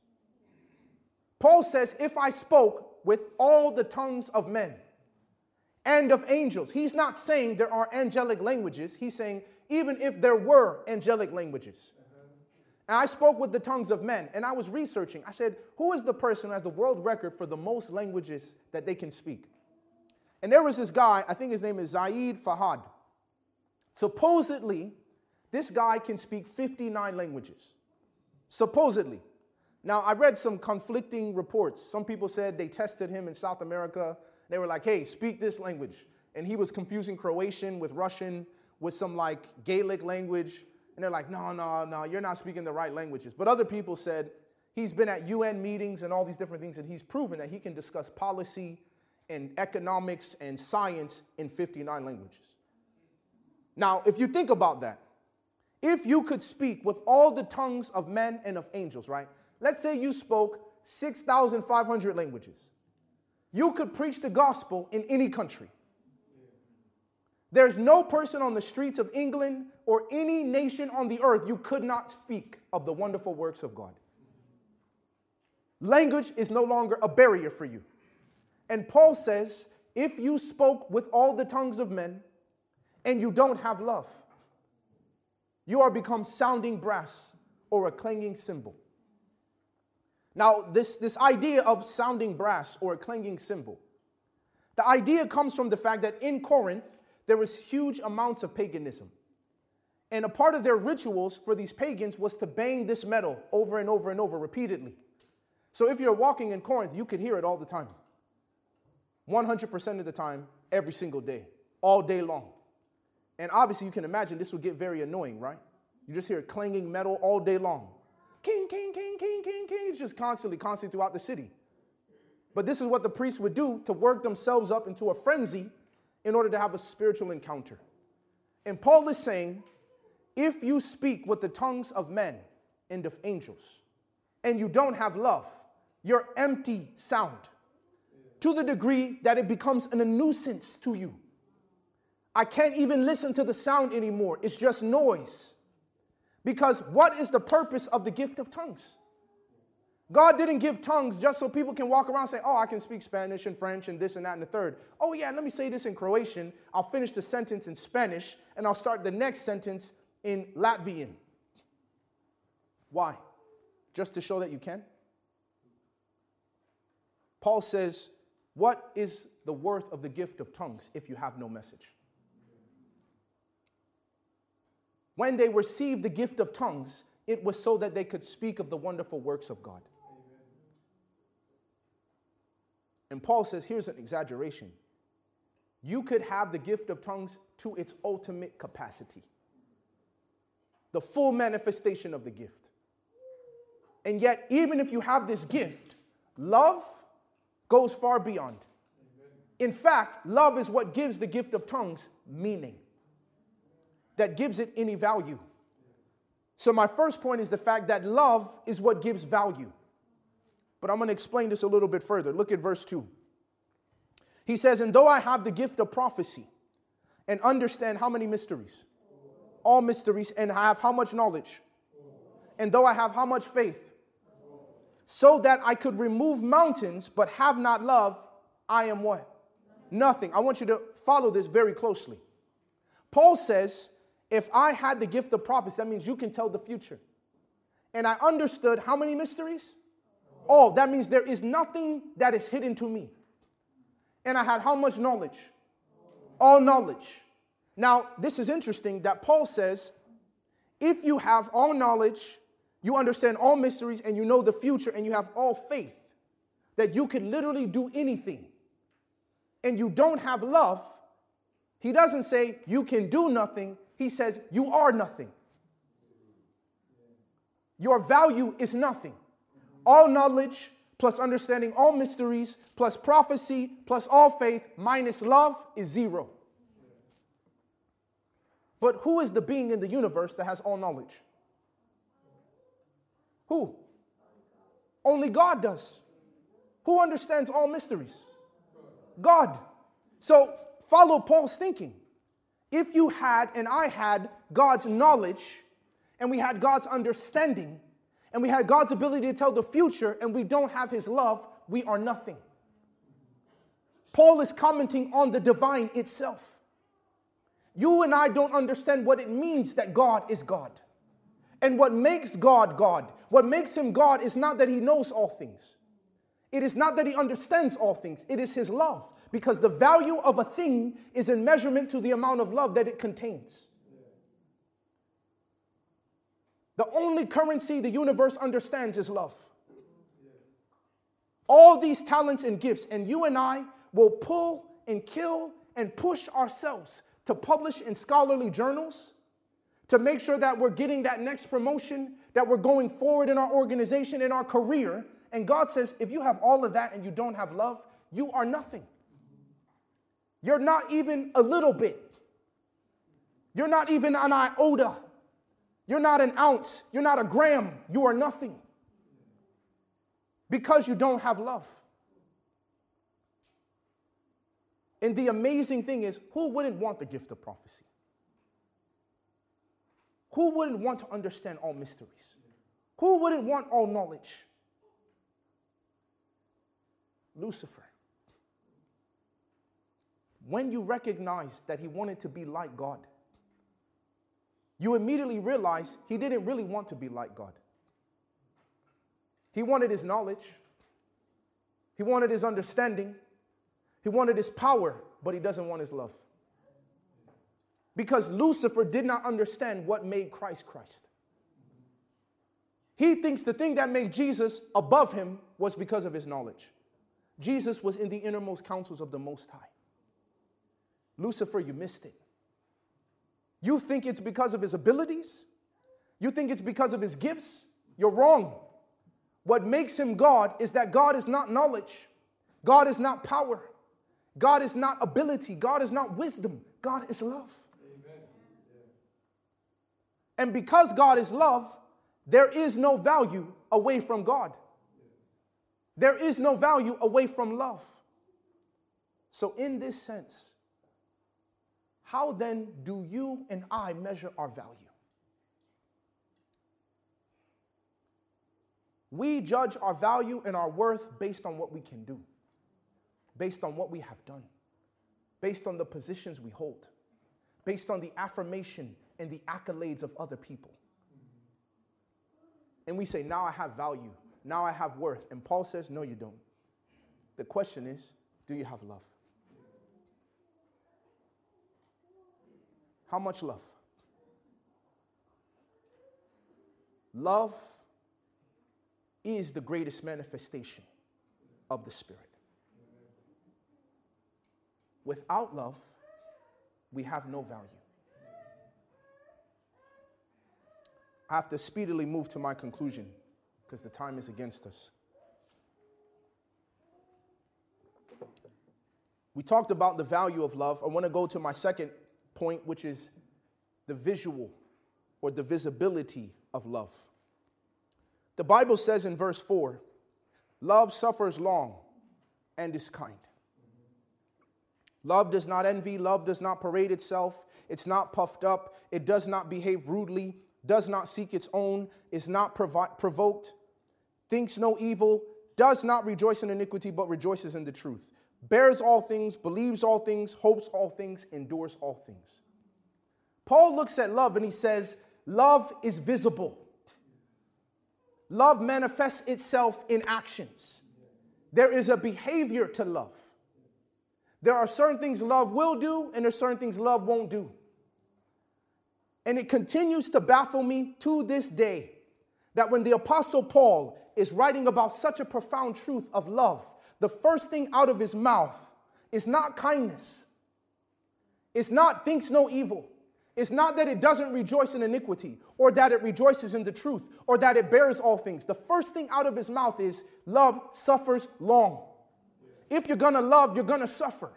Paul says, If I spoke with all the tongues of men and of angels, he's not saying there are angelic languages. He's saying, even if there were angelic languages. And I spoke with the tongues of men, and I was researching. I said, Who is the person who has the world record for the most languages that they can speak? And there was this guy, I think his name is Ziad Fazah. Supposedly, this guy can speak 59 languages, supposedly. Now, I read some conflicting reports. Some people said they tested him in South America. They were like, hey, speak this language. And he was confusing Croatian with Russian, with some like Gaelic language. And they're like, no, no, no, you're not speaking the right languages. But other people said he's been at UN meetings and all these different things, and he's proven that he can discuss policy and economics and science in 59 languages. Now, if you think about that, if you could speak with all the tongues of men and of angels, right? Let's say you spoke 6,500 languages. You could preach the gospel in any country. There's no person on the streets of England or any nation on the earth you could not speak of the wonderful works of God. Language is no longer a barrier for you. And Paul says, if you spoke with all the tongues of men and you don't have love, you are become sounding brass or a clanging cymbal. Now, this, this idea of sounding brass or a clanging cymbal, the idea comes from the fact that in Corinth, there was huge amounts of paganism. And a part of their rituals for these pagans was to bang this metal over and over and over repeatedly. So if you're walking in Corinth, you could hear it all the time. 100% of the time, every single day, all day long. And obviously, you can imagine this would get very annoying, right? You just hear clanging metal all day long. King, king, king, king, king, king. It's just constantly, constantly throughout the city. But this is what the priests would do to work themselves up into a frenzy in order to have a spiritual encounter. And Paul is saying, if you speak with the tongues of men and of angels, and you don't have love, you're empty sound to the degree that it becomes a nuisance to you. I can't even listen to the sound anymore. It's just noise. Because what is the purpose of the gift of tongues? God didn't give tongues just so people can walk around and say, Oh, I can speak Spanish and French and this and that and the third. Oh, yeah, let me say this in Croatian. I'll finish the sentence in Spanish and I'll start the next sentence in Latvian. Why? Just to show that you can? Paul says, What is the worth of the gift of tongues if you have no message? When they received the gift of tongues, it was so that they could speak of the wonderful works of God. And Paul says here's an exaggeration. You could have the gift of tongues to its ultimate capacity, the full manifestation of the gift. And yet, even if you have this gift, love goes far beyond. In fact, love is what gives the gift of tongues meaning that gives it any value. So, my first point is the fact that love is what gives value. But I'm going to explain this a little bit further. Look at verse 2. He says, And though I have the gift of prophecy and understand how many mysteries? All mysteries, and have how much knowledge? And though I have how much faith? So that I could remove mountains but have not love, I am what? Nothing. I want you to follow this very closely. Paul says, if I had the gift of prophecy, that means you can tell the future. And I understood how many mysteries? All. That means there is nothing that is hidden to me. And I had how much knowledge? All knowledge. Now, this is interesting that Paul says, if you have all knowledge, you understand all mysteries, and you know the future, and you have all faith, that you can literally do anything, and you don't have love, he doesn't say you can do nothing, he says you are nothing. Your value is nothing. All knowledge plus understanding all mysteries plus prophecy plus all faith minus love is zero. But who is the being in the universe that has all knowledge? Who? Only God does. Who understands all mysteries? God. So follow Paul's thinking. If you had and I had God's knowledge, and we had God's understanding, and we had God's ability to tell the future, and we don't have His love, we are nothing. Paul is commenting on the divine itself. You and I don't understand what it means that God is God. And what makes God God, what makes him God is not that he knows all things. It is not that he understands all things. It is his love because the value of a thing is in measurement to the amount of love that it contains. The only currency the universe understands is love. All these talents and gifts, and you and I will pull and kill and push ourselves to publish in scholarly journals, to make sure that we're getting that next promotion, that we're going forward in our organization, in our career. And God says, if you have all of that and you don't have love, you are nothing. You're not even a little bit. You're not even an iota. You're not an ounce. You're not a gram. You are nothing. Because you don't have love. And the amazing thing is, who wouldn't want the gift of prophecy? Who wouldn't want to understand all mysteries? Who wouldn't want all knowledge? Lucifer when you recognize that he wanted to be like God, you immediately realize he didn't really want to be like God. He wanted his knowledge, he wanted his understanding, he wanted his power, but he doesn't want his love. Because Lucifer did not understand what made Christ Christ. He thinks the thing that made Jesus above him was because of his knowledge. Jesus was in the innermost councils of the Most High. Lucifer, you missed it. You think it's because of his abilities? You think it's because of his gifts? You're wrong. What makes him God is that God is not knowledge, God is not power, God is not ability, God is not wisdom, God is love. And because God is love, there is no value away from God. There is no value away from love. So, in this sense, how then do you and I measure our value? We judge our value and our worth based on what we can do, based on what we have done, based on the positions we hold, based on the affirmation and the accolades of other people. And we say, now I have value, now I have worth. And Paul says, no, you don't. The question is, do you have love? How much love? Love is the greatest manifestation of the Spirit. Without love, we have no value. I have to speedily move to my conclusion because the time is against us. We talked about the value of love. I want to go to my second point, which is the visual or the visibility of love. The Bible says in verse 4 love suffers long and is kind. Love does not envy, love does not parade itself, it's not puffed up, it does not behave rudely, does not seek its own, is not provo- provoked, thinks no evil, does not rejoice in iniquity, but rejoices in the truth, bears all things, believes all things, hopes all things, endures all things. Paul looks at love and he says, Love is visible. Love manifests itself in actions. There is a behavior to love. There are certain things love will do, and there's certain things love won't do. And it continues to baffle me to this day that when the Apostle Paul is writing about such a profound truth of love, the first thing out of his mouth is not kindness, it's not thinks no evil, it's not that it doesn't rejoice in iniquity, or that it rejoices in the truth, or that it bears all things. The first thing out of his mouth is love suffers long. If you're gonna love, you're gonna suffer.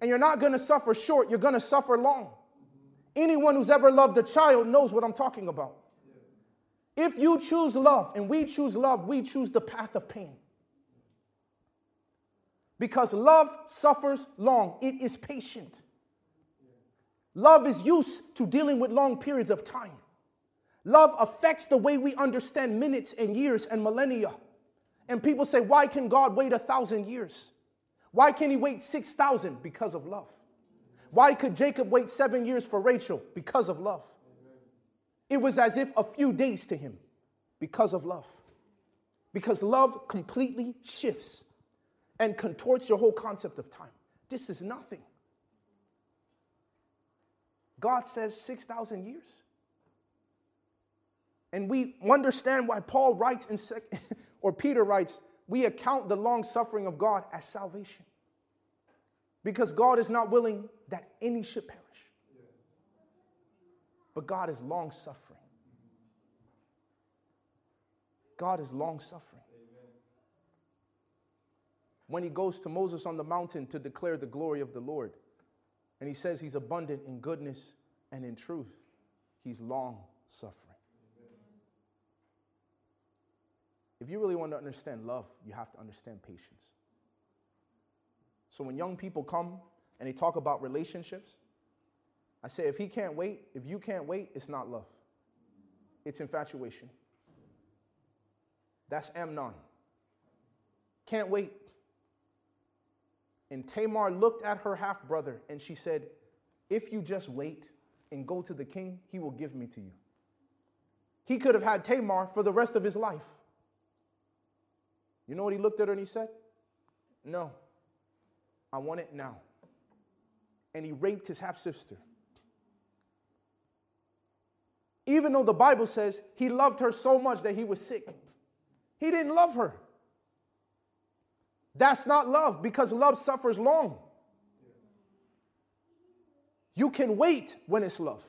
And you're not gonna suffer short, you're gonna suffer long. Anyone who's ever loved a child knows what I'm talking about. If you choose love and we choose love, we choose the path of pain. Because love suffers long, it is patient. Love is used to dealing with long periods of time. Love affects the way we understand minutes and years and millennia. And people say, why can God wait a thousand years? Why can he wait 6,000? Because of love. Why could Jacob wait seven years for Rachel? Because of love. It was as if a few days to him because of love. Because love completely shifts and contorts your whole concept of time. This is nothing. God says 6,000 years. And we understand why Paul writes in sec- *laughs* or Peter writes, we account the long suffering of God as salvation. Because God is not willing that any should perish. But God is long suffering. God is long suffering. When he goes to Moses on the mountain to declare the glory of the Lord, and he says he's abundant in goodness and in truth. He's long suffering. If you really want to understand love, you have to understand patience. So when young people come and they talk about relationships, I say, if he can't wait, if you can't wait, it's not love. It's infatuation. That's Amnon. Can't wait. And Tamar looked at her half brother and she said, If you just wait and go to the king, he will give me to you. He could have had Tamar for the rest of his life. You know what he looked at her and he said? No, I want it now. And he raped his half sister. Even though the Bible says he loved her so much that he was sick, he didn't love her. That's not love because love suffers long. You can wait when it's love.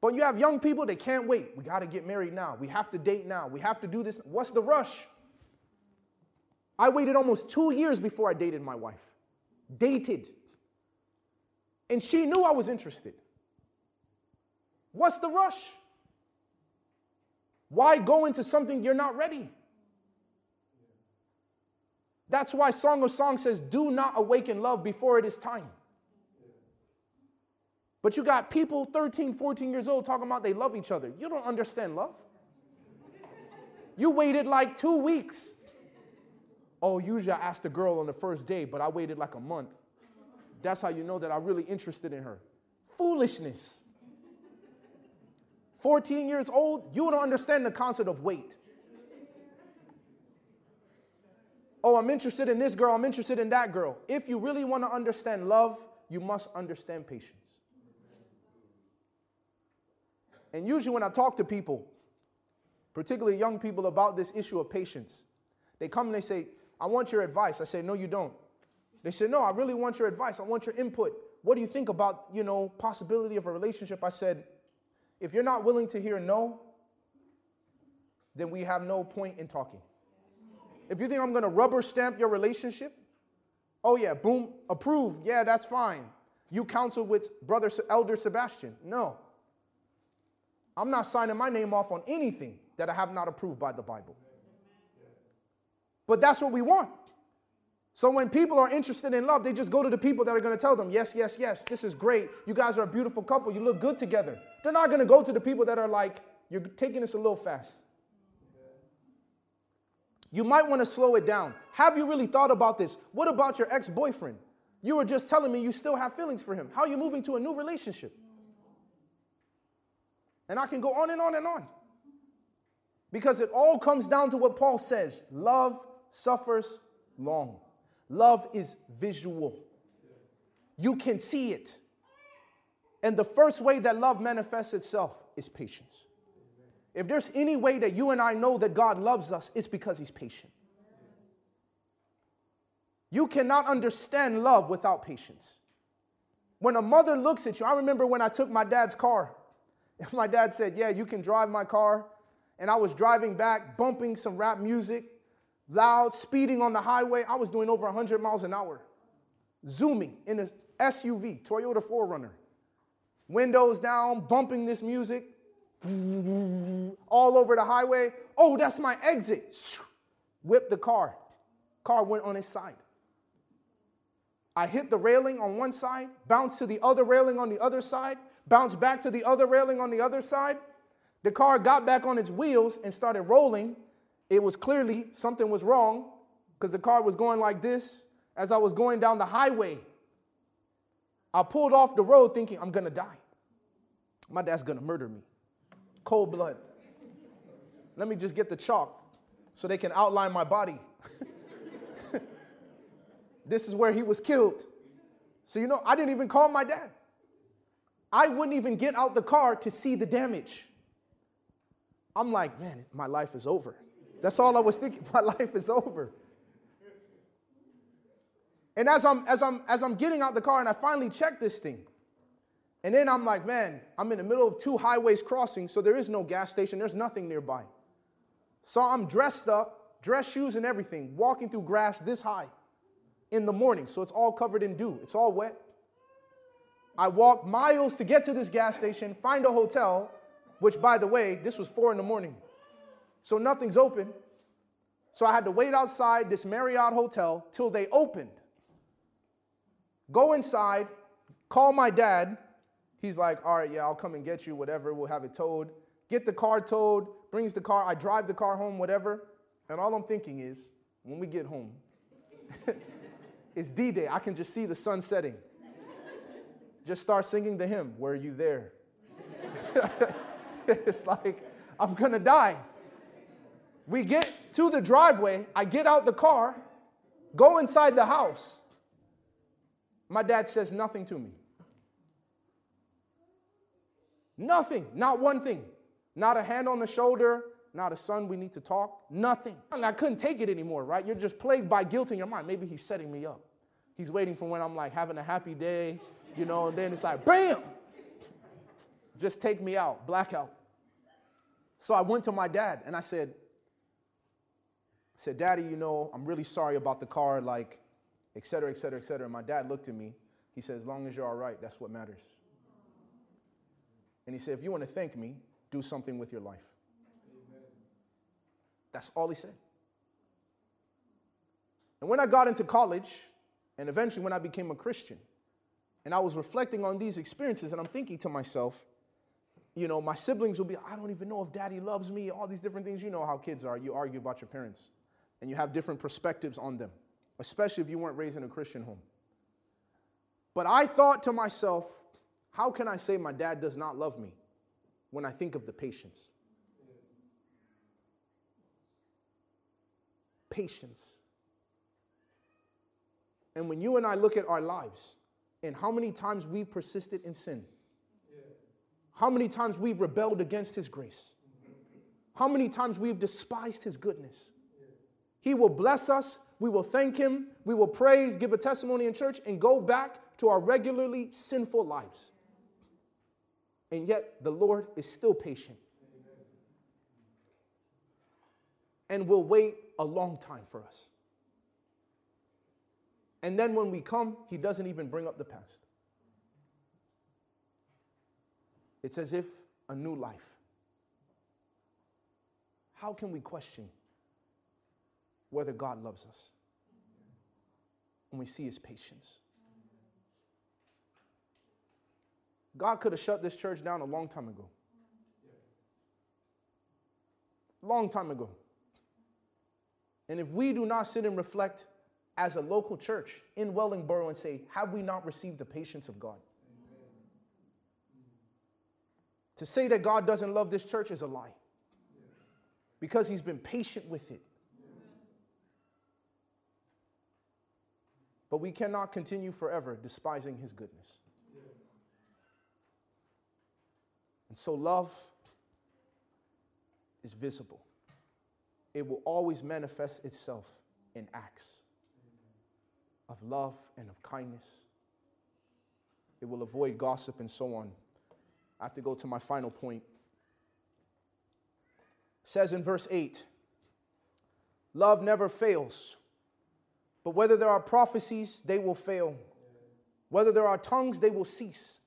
But you have young people, they can't wait. We got to get married now. We have to date now. We have to do this. What's the rush? I waited almost two years before I dated my wife. Dated. And she knew I was interested. What's the rush? Why go into something you're not ready? That's why Song of Songs says, Do not awaken love before it is time. But you got people 13, 14 years old talking about they love each other. You don't understand love. You waited like two weeks. Oh, usually I ask the girl on the first day, but I waited like a month. That's how you know that I'm really interested in her. Foolishness. 14 years old, you don't understand the concept of wait. oh, I'm interested in this girl, I'm interested in that girl. If you really want to understand love, you must understand patience. And usually, when I talk to people, particularly young people, about this issue of patience, they come and they say, I want your advice. I say, No, you don't. They say, No, I really want your advice. I want your input. What do you think about, you know, possibility of a relationship? I said, if you're not willing to hear no, then we have no point in talking. If you think I'm going to rubber stamp your relationship, oh yeah, boom, approved. Yeah, that's fine. You counsel with brother elder Sebastien. No. I'm not signing my name off on anything that I have not approved by the Bible. But that's what we want. So when people are interested in love, they just go to the people that are going to tell them, yes, yes, yes, this is great. You guys are a beautiful couple. You look good together. They're not going to go to the people that are like, you're taking this a little fast. You might want to slow it down. Have you really thought about this? What about your ex boyfriend? You were just telling me you still have feelings for him. How are you moving to a new relationship? And I can go on and on and on. Because it all comes down to what Paul says love suffers long. Love is visual, you can see it. And the first way that love manifests itself is patience. If there's any way that you and I know that God loves us, it's because He's patient. You cannot understand love without patience. When a mother looks at you, I remember when I took my dad's car, and *laughs* my dad said, Yeah, you can drive my car. And I was driving back, bumping some rap music loud, speeding on the highway. I was doing over 100 miles an hour, zooming in a SUV, Toyota 4Runner. Windows down, bumping this music all over the highway. Oh, that's my exit. Whipped the car. Car went on its side. I hit the railing on one side, bounced to the other railing on the other side, bounced back to the other railing on the other side. The car got back on its wheels and started rolling it was clearly something was wrong because the car was going like this as I was going down the highway. I pulled off the road thinking, I'm gonna die. My dad's gonna murder me. Cold blood. Let me just get the chalk so they can outline my body. *laughs* this is where he was killed. So, you know, I didn't even call my dad. I wouldn't even get out the car to see the damage. I'm like, man, my life is over. That's all I was thinking. *laughs* My life is over. And as I'm as I'm as I'm getting out the car and I finally check this thing. And then I'm like, man, I'm in the middle of two highways crossing, so there is no gas station, there's nothing nearby. So I'm dressed up, dress shoes and everything, walking through grass this high in the morning. So it's all covered in dew. It's all wet. I walk miles to get to this gas station, find a hotel, which by the way, this was four in the morning. So nothing's open. So I had to wait outside this Marriott hotel till they opened. Go inside, call my dad. He's like, all right, yeah, I'll come and get you, whatever, we'll have it towed. Get the car towed, brings the car, I drive the car home, whatever. And all I'm thinking is, when we get home, *laughs* it's D Day. I can just see the sun setting. just start singing the hymn, Were You There? *laughs* it's like, I'm gonna die. We get to the driveway. I get out the car, go inside the house. My dad says nothing to me. Nothing, not one thing. Not a hand on the shoulder, not a son, we need to talk, nothing. And I couldn't take it anymore, right? You're just plagued by guilt in your mind. Maybe he's setting me up. He's waiting for when I'm like having a happy day, you know, and then it's like, bam! Just take me out, blackout. So I went to my dad and I said, said, Daddy, you know, I'm really sorry about the car, like, et cetera, et cetera, et cetera. And my dad looked at me. He said, As long as you're all right, that's what matters. And he said, If you want to thank me, do something with your life. Amen. That's all he said. And when I got into college, and eventually when I became a Christian, and I was reflecting on these experiences, and I'm thinking to myself, you know, my siblings will be, I don't even know if daddy loves me, all these different things. You know how kids are. You argue about your parents and you have different perspectives on them, especially if you weren't raised in a Christian home. But I thought to myself, how can I say my dad does not love me when I think of the patience? Patience. And when you and I look at our lives and how many times we've persisted in sin, how many times we've rebelled against his grace, how many times we've despised his goodness, he will bless us. We will thank Him. We will praise, give a testimony in church, and go back to our regularly sinful lives. And yet, the Lord is still patient and will wait a long time for us. And then when we come, He doesn't even bring up the past. It's as if a new life. How can we question whether God loves us. and we see his patience. God could have shut this church down a long time ago. Long time ago. And if we do not sit and reflect as a local church in Wellingborough and say, have we not received the patience of God? To say that God doesn't love this church is a lie because he's been patient with it. But we cannot continue forever despising his goodness. And so love is visible, it will always manifest itself in acts of love and of kindness. It will avoid gossip and so on. I have to go to my final point. It says in verse 8, love never fails. But whether there are prophecies, they will fail. Whether there are tongues, they will cease.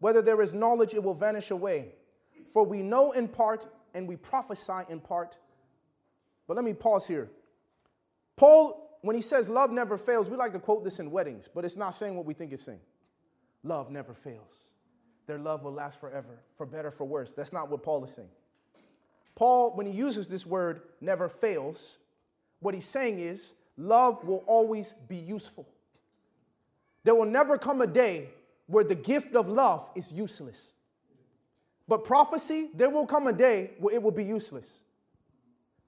Whether there is knowledge, it will vanish away. For we know in part and we prophesy in part. But let me pause here. Paul, when he says love never fails, we like to quote this in weddings, but it's not saying what we think it's saying. Love never fails. Their love will last forever, for better, for worse. That's not what Paul is saying. Paul, when he uses this word never fails, what he's saying is love will always be useful. There will never come a day where the gift of love is useless. But prophecy, there will come a day where it will be useless.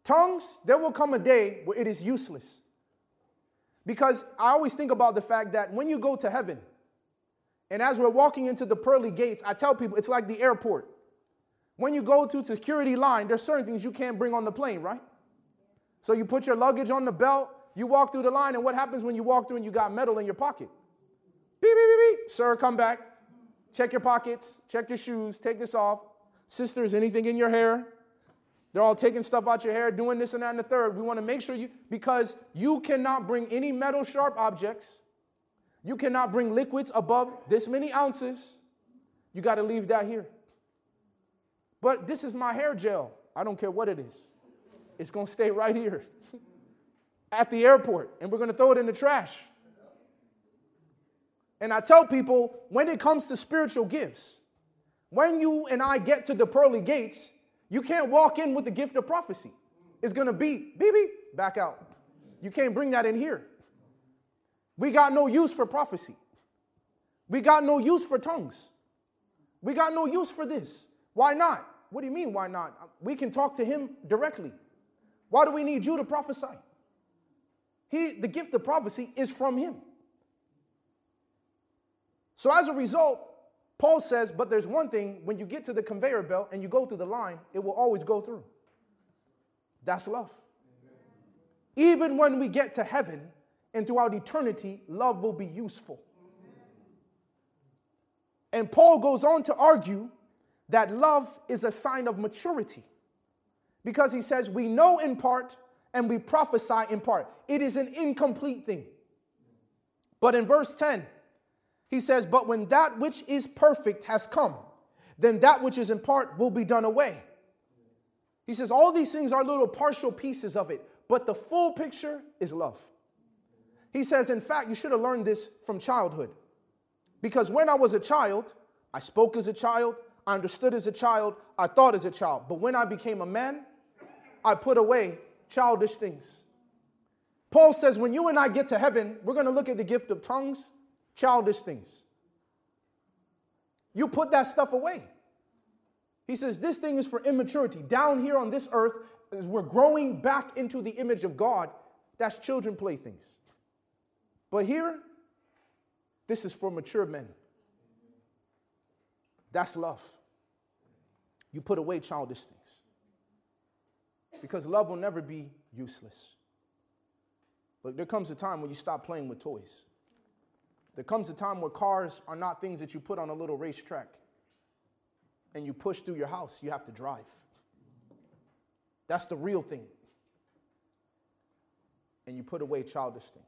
Tongues, there will come a day where it is useless. Because I always think about the fact that when you go to heaven, and as we're walking into the pearly gates, I tell people it's like the airport. When you go to security line, there's certain things you can't bring on the plane, right? So you put your luggage on the belt, you walk through the line, and what happens when you walk through and you got metal in your pocket? Beep, beep, beep, beep. Sir, come back. Check your pockets, check your shoes, take this off. Sisters, anything in your hair? They're all taking stuff out your hair, doing this and that and the third. We want to make sure you, because you cannot bring any metal sharp objects. You cannot bring liquids above this many ounces. You got to leave that here. But this is my hair gel. I don't care what it is. It's going to stay right here *laughs* at the airport, and we're going to throw it in the trash. And I tell people when it comes to spiritual gifts, when you and I get to the pearly gates, you can't walk in with the gift of prophecy. It's going to be, baby, back out. You can't bring that in here. We got no use for prophecy. We got no use for tongues. We got no use for this. Why not? What do you mean, why not? We can talk to him directly. Why do we need you to prophesy? He, the gift of prophecy is from him. So as a result, Paul says, but there's one thing when you get to the conveyor belt and you go through the line, it will always go through. That's love. Even when we get to heaven and throughout eternity, love will be useful. And Paul goes on to argue that love is a sign of maturity because he says, We know in part and we prophesy in part. It is an incomplete thing. But in verse 10, he says, But when that which is perfect has come, then that which is in part will be done away. He says, All these things are little partial pieces of it, but the full picture is love. He says, In fact, you should have learned this from childhood. Because when I was a child, I spoke as a child, I understood as a child, I thought as a child. But when I became a man, I put away childish things. Paul says, when you and I get to heaven, we're going to look at the gift of tongues childish things. You put that stuff away. He says, This thing is for immaturity. Down here on this earth, as we're growing back into the image of God, that's children playthings. But here, this is for mature men. That's love. You put away childish things. Because love will never be useless. But there comes a time when you stop playing with toys. There comes a time where cars are not things that you put on a little racetrack and you push through your house, you have to drive. That's the real thing. And you put away childish things.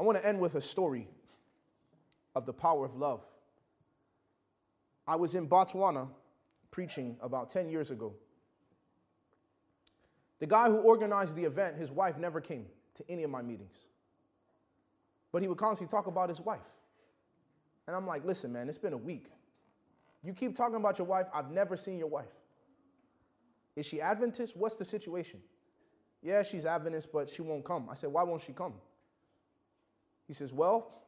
I want to end with a story of the power of love. I was in Botswana preaching about 10 years ago. The guy who organized the event, his wife never came to any of my meetings. but he would constantly talk about his wife. And I'm like, listen, man, it's been a week. You keep talking about your wife. I've never seen your wife. Is she Adventist? What's the situation? Yeah, she's Adventist, but she won't come. I said, why won't she come? He says, well,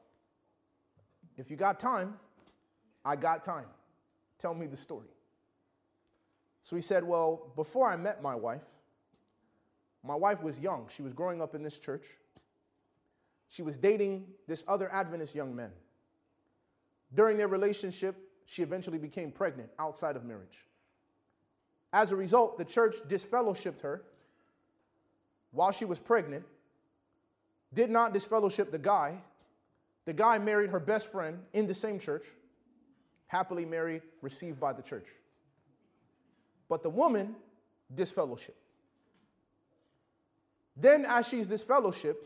if you got time, I got time. Tell me the story. So he said, well, before I met my wife, my wife was young. She was growing up in this church. She was dating this other Adventist young man. During their relationship, she eventually became pregnant outside of marriage. As a result, the church disfellowshipped her while she was pregnant, did not disfellowship the guy. The guy married her best friend in the same church, happily married, received by the church. But the woman disfellowshipped. Then, as she's this fellowship,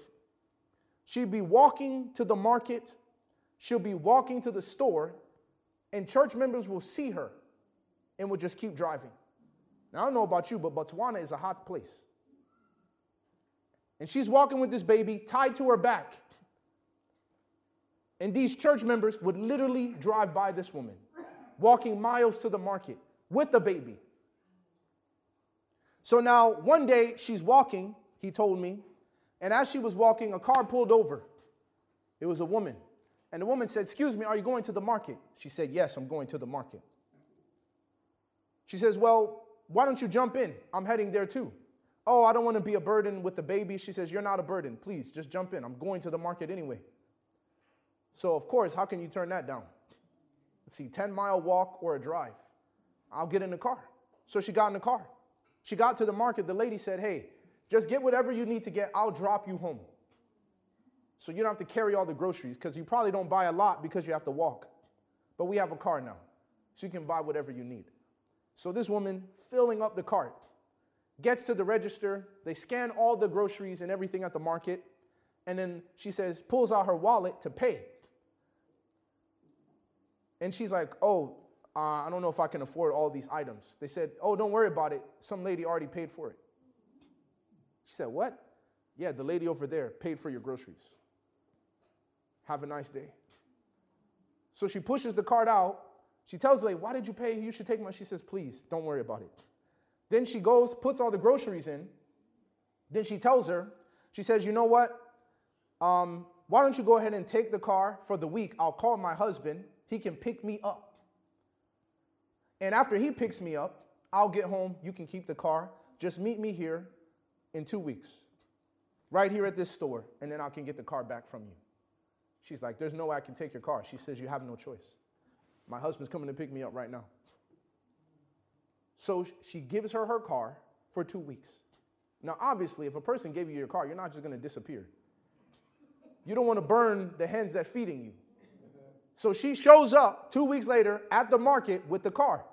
she'd be walking to the market, she'll be walking to the store, and church members will see her and will just keep driving. Now, I don't know about you, but Botswana is a hot place. And she's walking with this baby tied to her back. And these church members would literally drive by this woman, walking miles to the market with the baby. So now, one day, she's walking, he told me, and as she was walking, a car pulled over. It was a woman. And the woman said, Excuse me, are you going to the market? She said, Yes, I'm going to the market. She says, Well, why don't you jump in? I'm heading there too. Oh, I don't want to be a burden with the baby. She says, You're not a burden. Please, just jump in. I'm going to the market anyway. So, of course, how can you turn that down? Let's see, 10 mile walk or a drive. I'll get in the car. So she got in the car. She got to the market. The lady said, Hey, just get whatever you need to get. I'll drop you home. So you don't have to carry all the groceries because you probably don't buy a lot because you have to walk. But we have a car now. So you can buy whatever you need. So this woman filling up the cart gets to the register. They scan all the groceries and everything at the market. And then she says, pulls out her wallet to pay. And she's like, oh, uh, I don't know if I can afford all these items. They said, oh, don't worry about it. Some lady already paid for it. She said, what? Yeah, the lady over there paid for your groceries. Have a nice day. So she pushes the cart out she tells the lady, Why did you pay? You should take my. She says, Please, don't worry about it. Then she goes, puts all the groceries in. Then she tells her, She says, You know what? Um, why don't you go ahead and take the car for the week? I'll call my husband. He can pick me up. And after he picks me up, I'll get home. You can keep the car. Just meet me here in two weeks, right here at this store, and then I can get the car back from you. She's like, There's no way I can take your car. She says, You have no choice. My husband's coming to pick me up right now. So she gives her her car for two weeks. Now, obviously, if a person gave you your car, you're not just going to disappear. You don't want to burn the hens that feeding you. So she shows up two weeks later at the market with the car,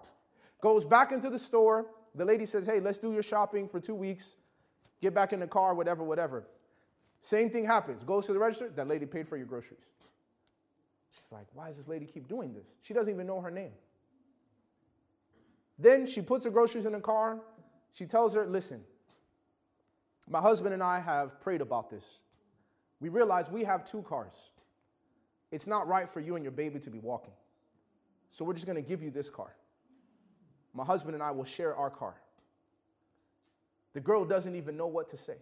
goes back into the store. The lady says, Hey, let's do your shopping for two weeks. Get back in the car, whatever, whatever. Same thing happens. Goes to the register, that lady paid for your groceries. She's like, why does this lady keep doing this? She doesn't even know her name. Then she puts her groceries in the car. She tells her, listen, my husband and I have prayed about this. We realize we have two cars. It's not right for you and your baby to be walking. So we're just going to give you this car. My husband and I will share our car. The girl doesn't even know what to say.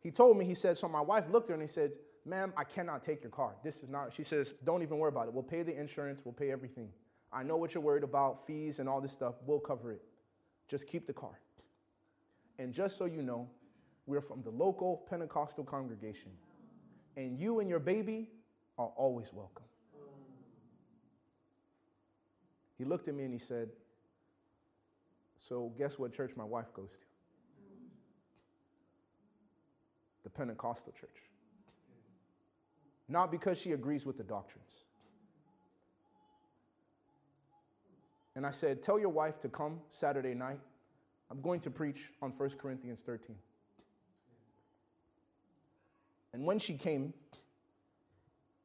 He told me, he said, so my wife looked at her and he said, ma'am, I cannot take your car. This is not, she says, don't even worry about it. We'll pay the insurance, we'll pay everything. I know what you're worried about, fees and all this stuff. We'll cover it. Just keep the car. And just so you know, we're from the local Pentecostal congregation. And you and your baby are always welcome. He looked at me and he said, So, guess what church my wife goes to? The Pentecostal church not because she agrees with the doctrines. And I said, Tell your wife to come Saturday night. I'm going to preach on 1 Corinthians 13. And when she came,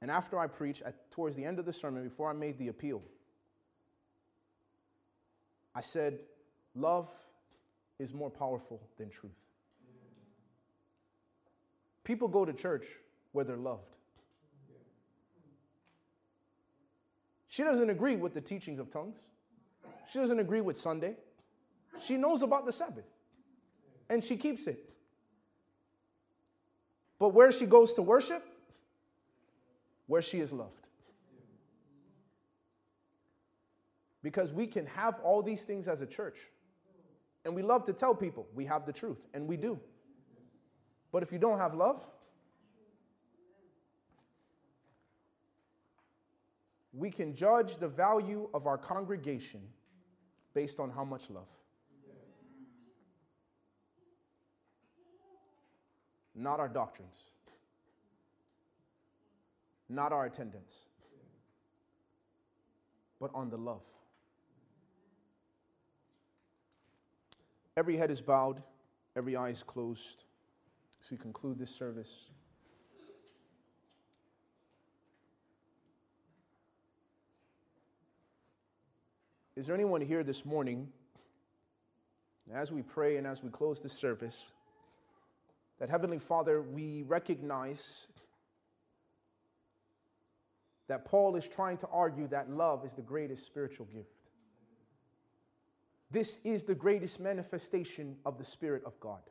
and after I preached, at, towards the end of the sermon, before I made the appeal, I said, Love is more powerful than truth. People go to church where they're loved. She doesn't agree with the teachings of tongues. She doesn't agree with Sunday. She knows about the Sabbath and she keeps it. But where she goes to worship, where she is loved. Because we can have all these things as a church. And we love to tell people we have the truth, and we do. But if you don't have love, we can judge the value of our congregation based on how much love. Not our doctrines, not our attendance, but on the love. Every head is bowed, every eye is closed as we conclude this service. Is there anyone here this morning, as we pray and as we close this service, that Heavenly Father, we recognize that Paul is trying to argue that love is the greatest spiritual gift? This is the greatest manifestation of the Spirit of God.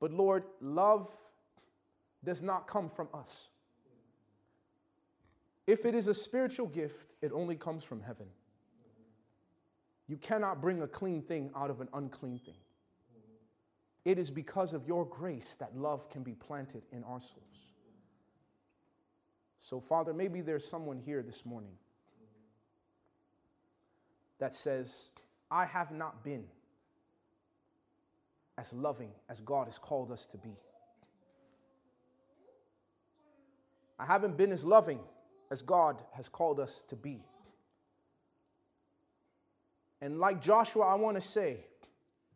But Lord, love does not come from us. If it is a spiritual gift, it only comes from heaven. You cannot bring a clean thing out of an unclean thing. It is because of your grace that love can be planted in our souls. So, Father, maybe there's someone here this morning that says, I have not been as loving as God has called us to be. I haven't been as loving as God has called us to be. And like Joshua, I want to say,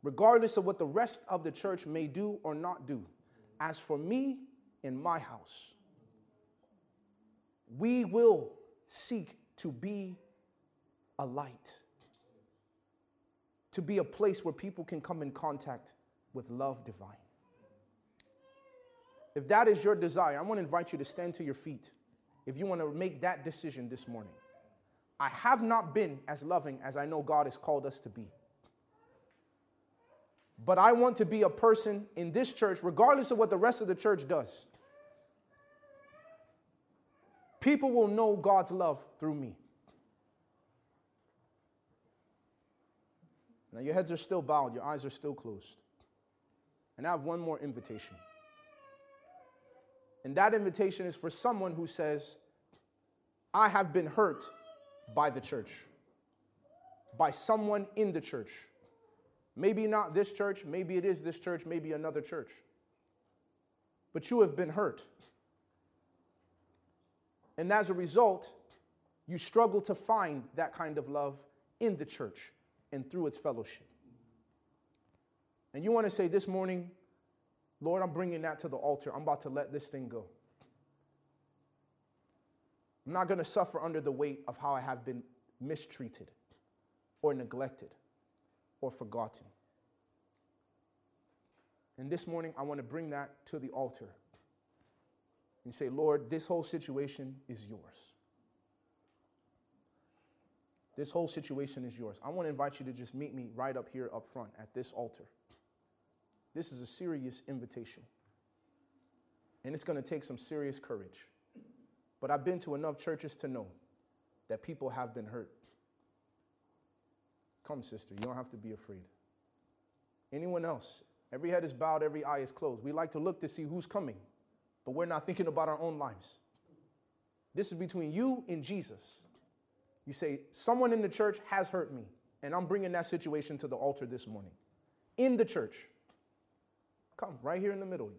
regardless of what the rest of the church may do or not do, as for me in my house, we will seek to be a light, to be a place where people can come in contact with love divine. If that is your desire, I want to invite you to stand to your feet if you want to make that decision this morning. I have not been as loving as I know God has called us to be. But I want to be a person in this church, regardless of what the rest of the church does. People will know God's love through me. Now, your heads are still bowed, your eyes are still closed. And I have one more invitation. And that invitation is for someone who says, I have been hurt by the church, by someone in the church. Maybe not this church, maybe it is this church, maybe another church. But you have been hurt. And as a result, you struggle to find that kind of love in the church and through its fellowship. And you want to say this morning, Lord, I'm bringing that to the altar. I'm about to let this thing go. I'm not going to suffer under the weight of how I have been mistreated or neglected or forgotten. And this morning, I want to bring that to the altar and say, Lord, this whole situation is yours. This whole situation is yours. I want to invite you to just meet me right up here up front at this altar. This is a serious invitation. And it's going to take some serious courage. But I've been to enough churches to know that people have been hurt. Come, sister, you don't have to be afraid. Anyone else? Every head is bowed, every eye is closed. We like to look to see who's coming, but we're not thinking about our own lives. This is between you and Jesus. You say, Someone in the church has hurt me, and I'm bringing that situation to the altar this morning. In the church. Come, right here in the middle.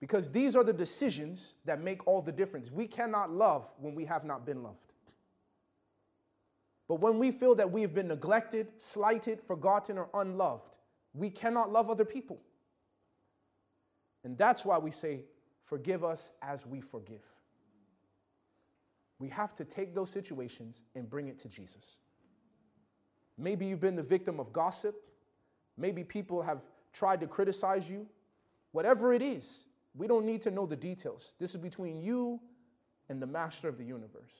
Because these are the decisions that make all the difference. We cannot love when we have not been loved. But when we feel that we have been neglected, slighted, forgotten, or unloved, we cannot love other people. And that's why we say, Forgive us as we forgive. We have to take those situations and bring it to Jesus. Maybe you've been the victim of gossip. Maybe people have tried to criticize you. Whatever it is, we don't need to know the details. This is between you and the master of the universe.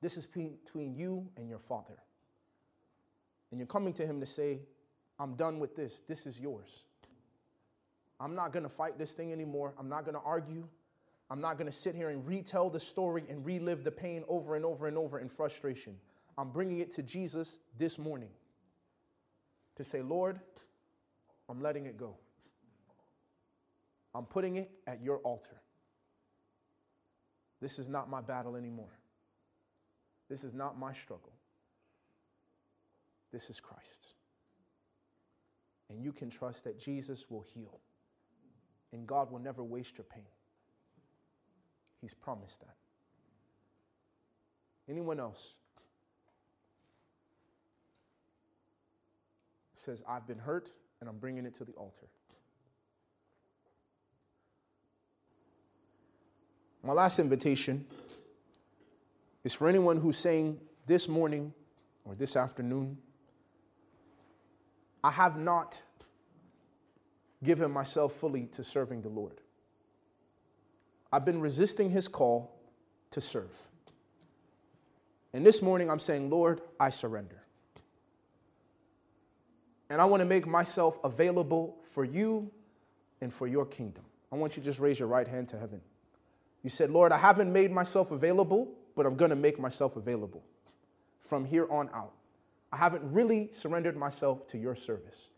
This is between you and your father. And you're coming to him to say, I'm done with this. This is yours. I'm not going to fight this thing anymore. I'm not going to argue. I'm not going to sit here and retell the story and relive the pain over and over and over in frustration. I'm bringing it to Jesus this morning to say, Lord, I'm letting it go. I'm putting it at your altar. This is not my battle anymore. This is not my struggle. This is Christ. And you can trust that Jesus will heal. And God will never waste your pain. He's promised that. Anyone else says, I've been hurt and I'm bringing it to the altar. My last invitation is for anyone who's saying this morning or this afternoon, I have not given myself fully to serving the Lord. I've been resisting his call to serve. And this morning I'm saying, Lord, I surrender. And I want to make myself available for you and for your kingdom. I want you to just raise your right hand to heaven. You said, Lord, I haven't made myself available, but I'm going to make myself available from here on out. I haven't really surrendered myself to your service.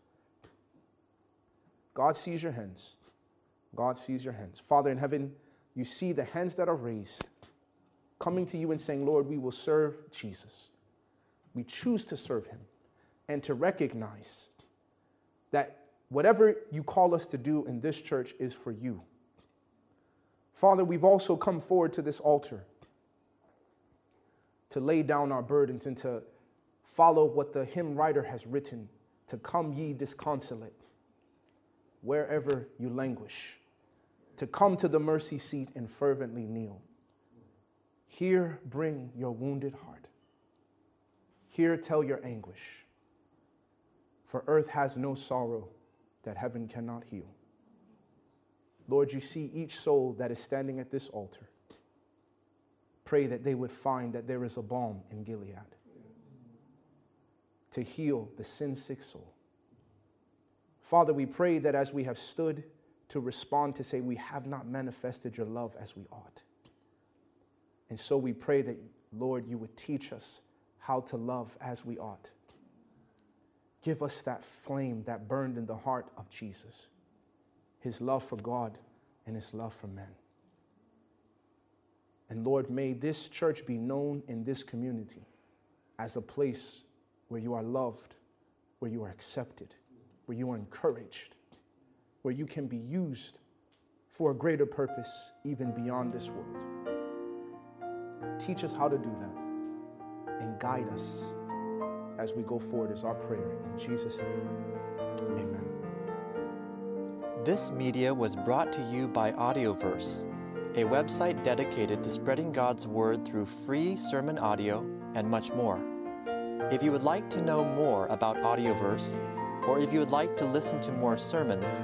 God sees your hands. God sees your hands. Father in heaven, you see the hands that are raised, coming to you and saying, Lord, we will serve Jesus. We choose to serve him and to recognize that whatever you call us to do in this church is for you. Father, we've also come forward to this altar to lay down our burdens and to follow what the hymn writer has written to come ye disconsolate, wherever you languish, to come to the mercy seat and fervently kneel. Here bring your wounded heart. Here tell your anguish. For earth has no sorrow that heaven cannot heal. Lord, you see each soul that is standing at this altar. Pray that they would find that there is a balm in Gilead to heal the sin sick soul. Father, we pray that as we have stood to respond to say, we have not manifested your love as we ought. And so we pray that, Lord, you would teach us how to love as we ought. Give us that flame that burned in the heart of Jesus, his love for God and his love for men. And Lord, may this church be known in this community as a place where you are loved, where you are accepted, where you are encouraged, where you can be used for a greater purpose even beyond this world. Teach us how to do that and guide us as we go forward is our prayer. In Jesus' name, amen. This media was brought to you by Audioverse, a website dedicated to spreading God's Word through free sermon audio and much more. If you would like to know more about Audioverse, or if you would like to listen to more sermons,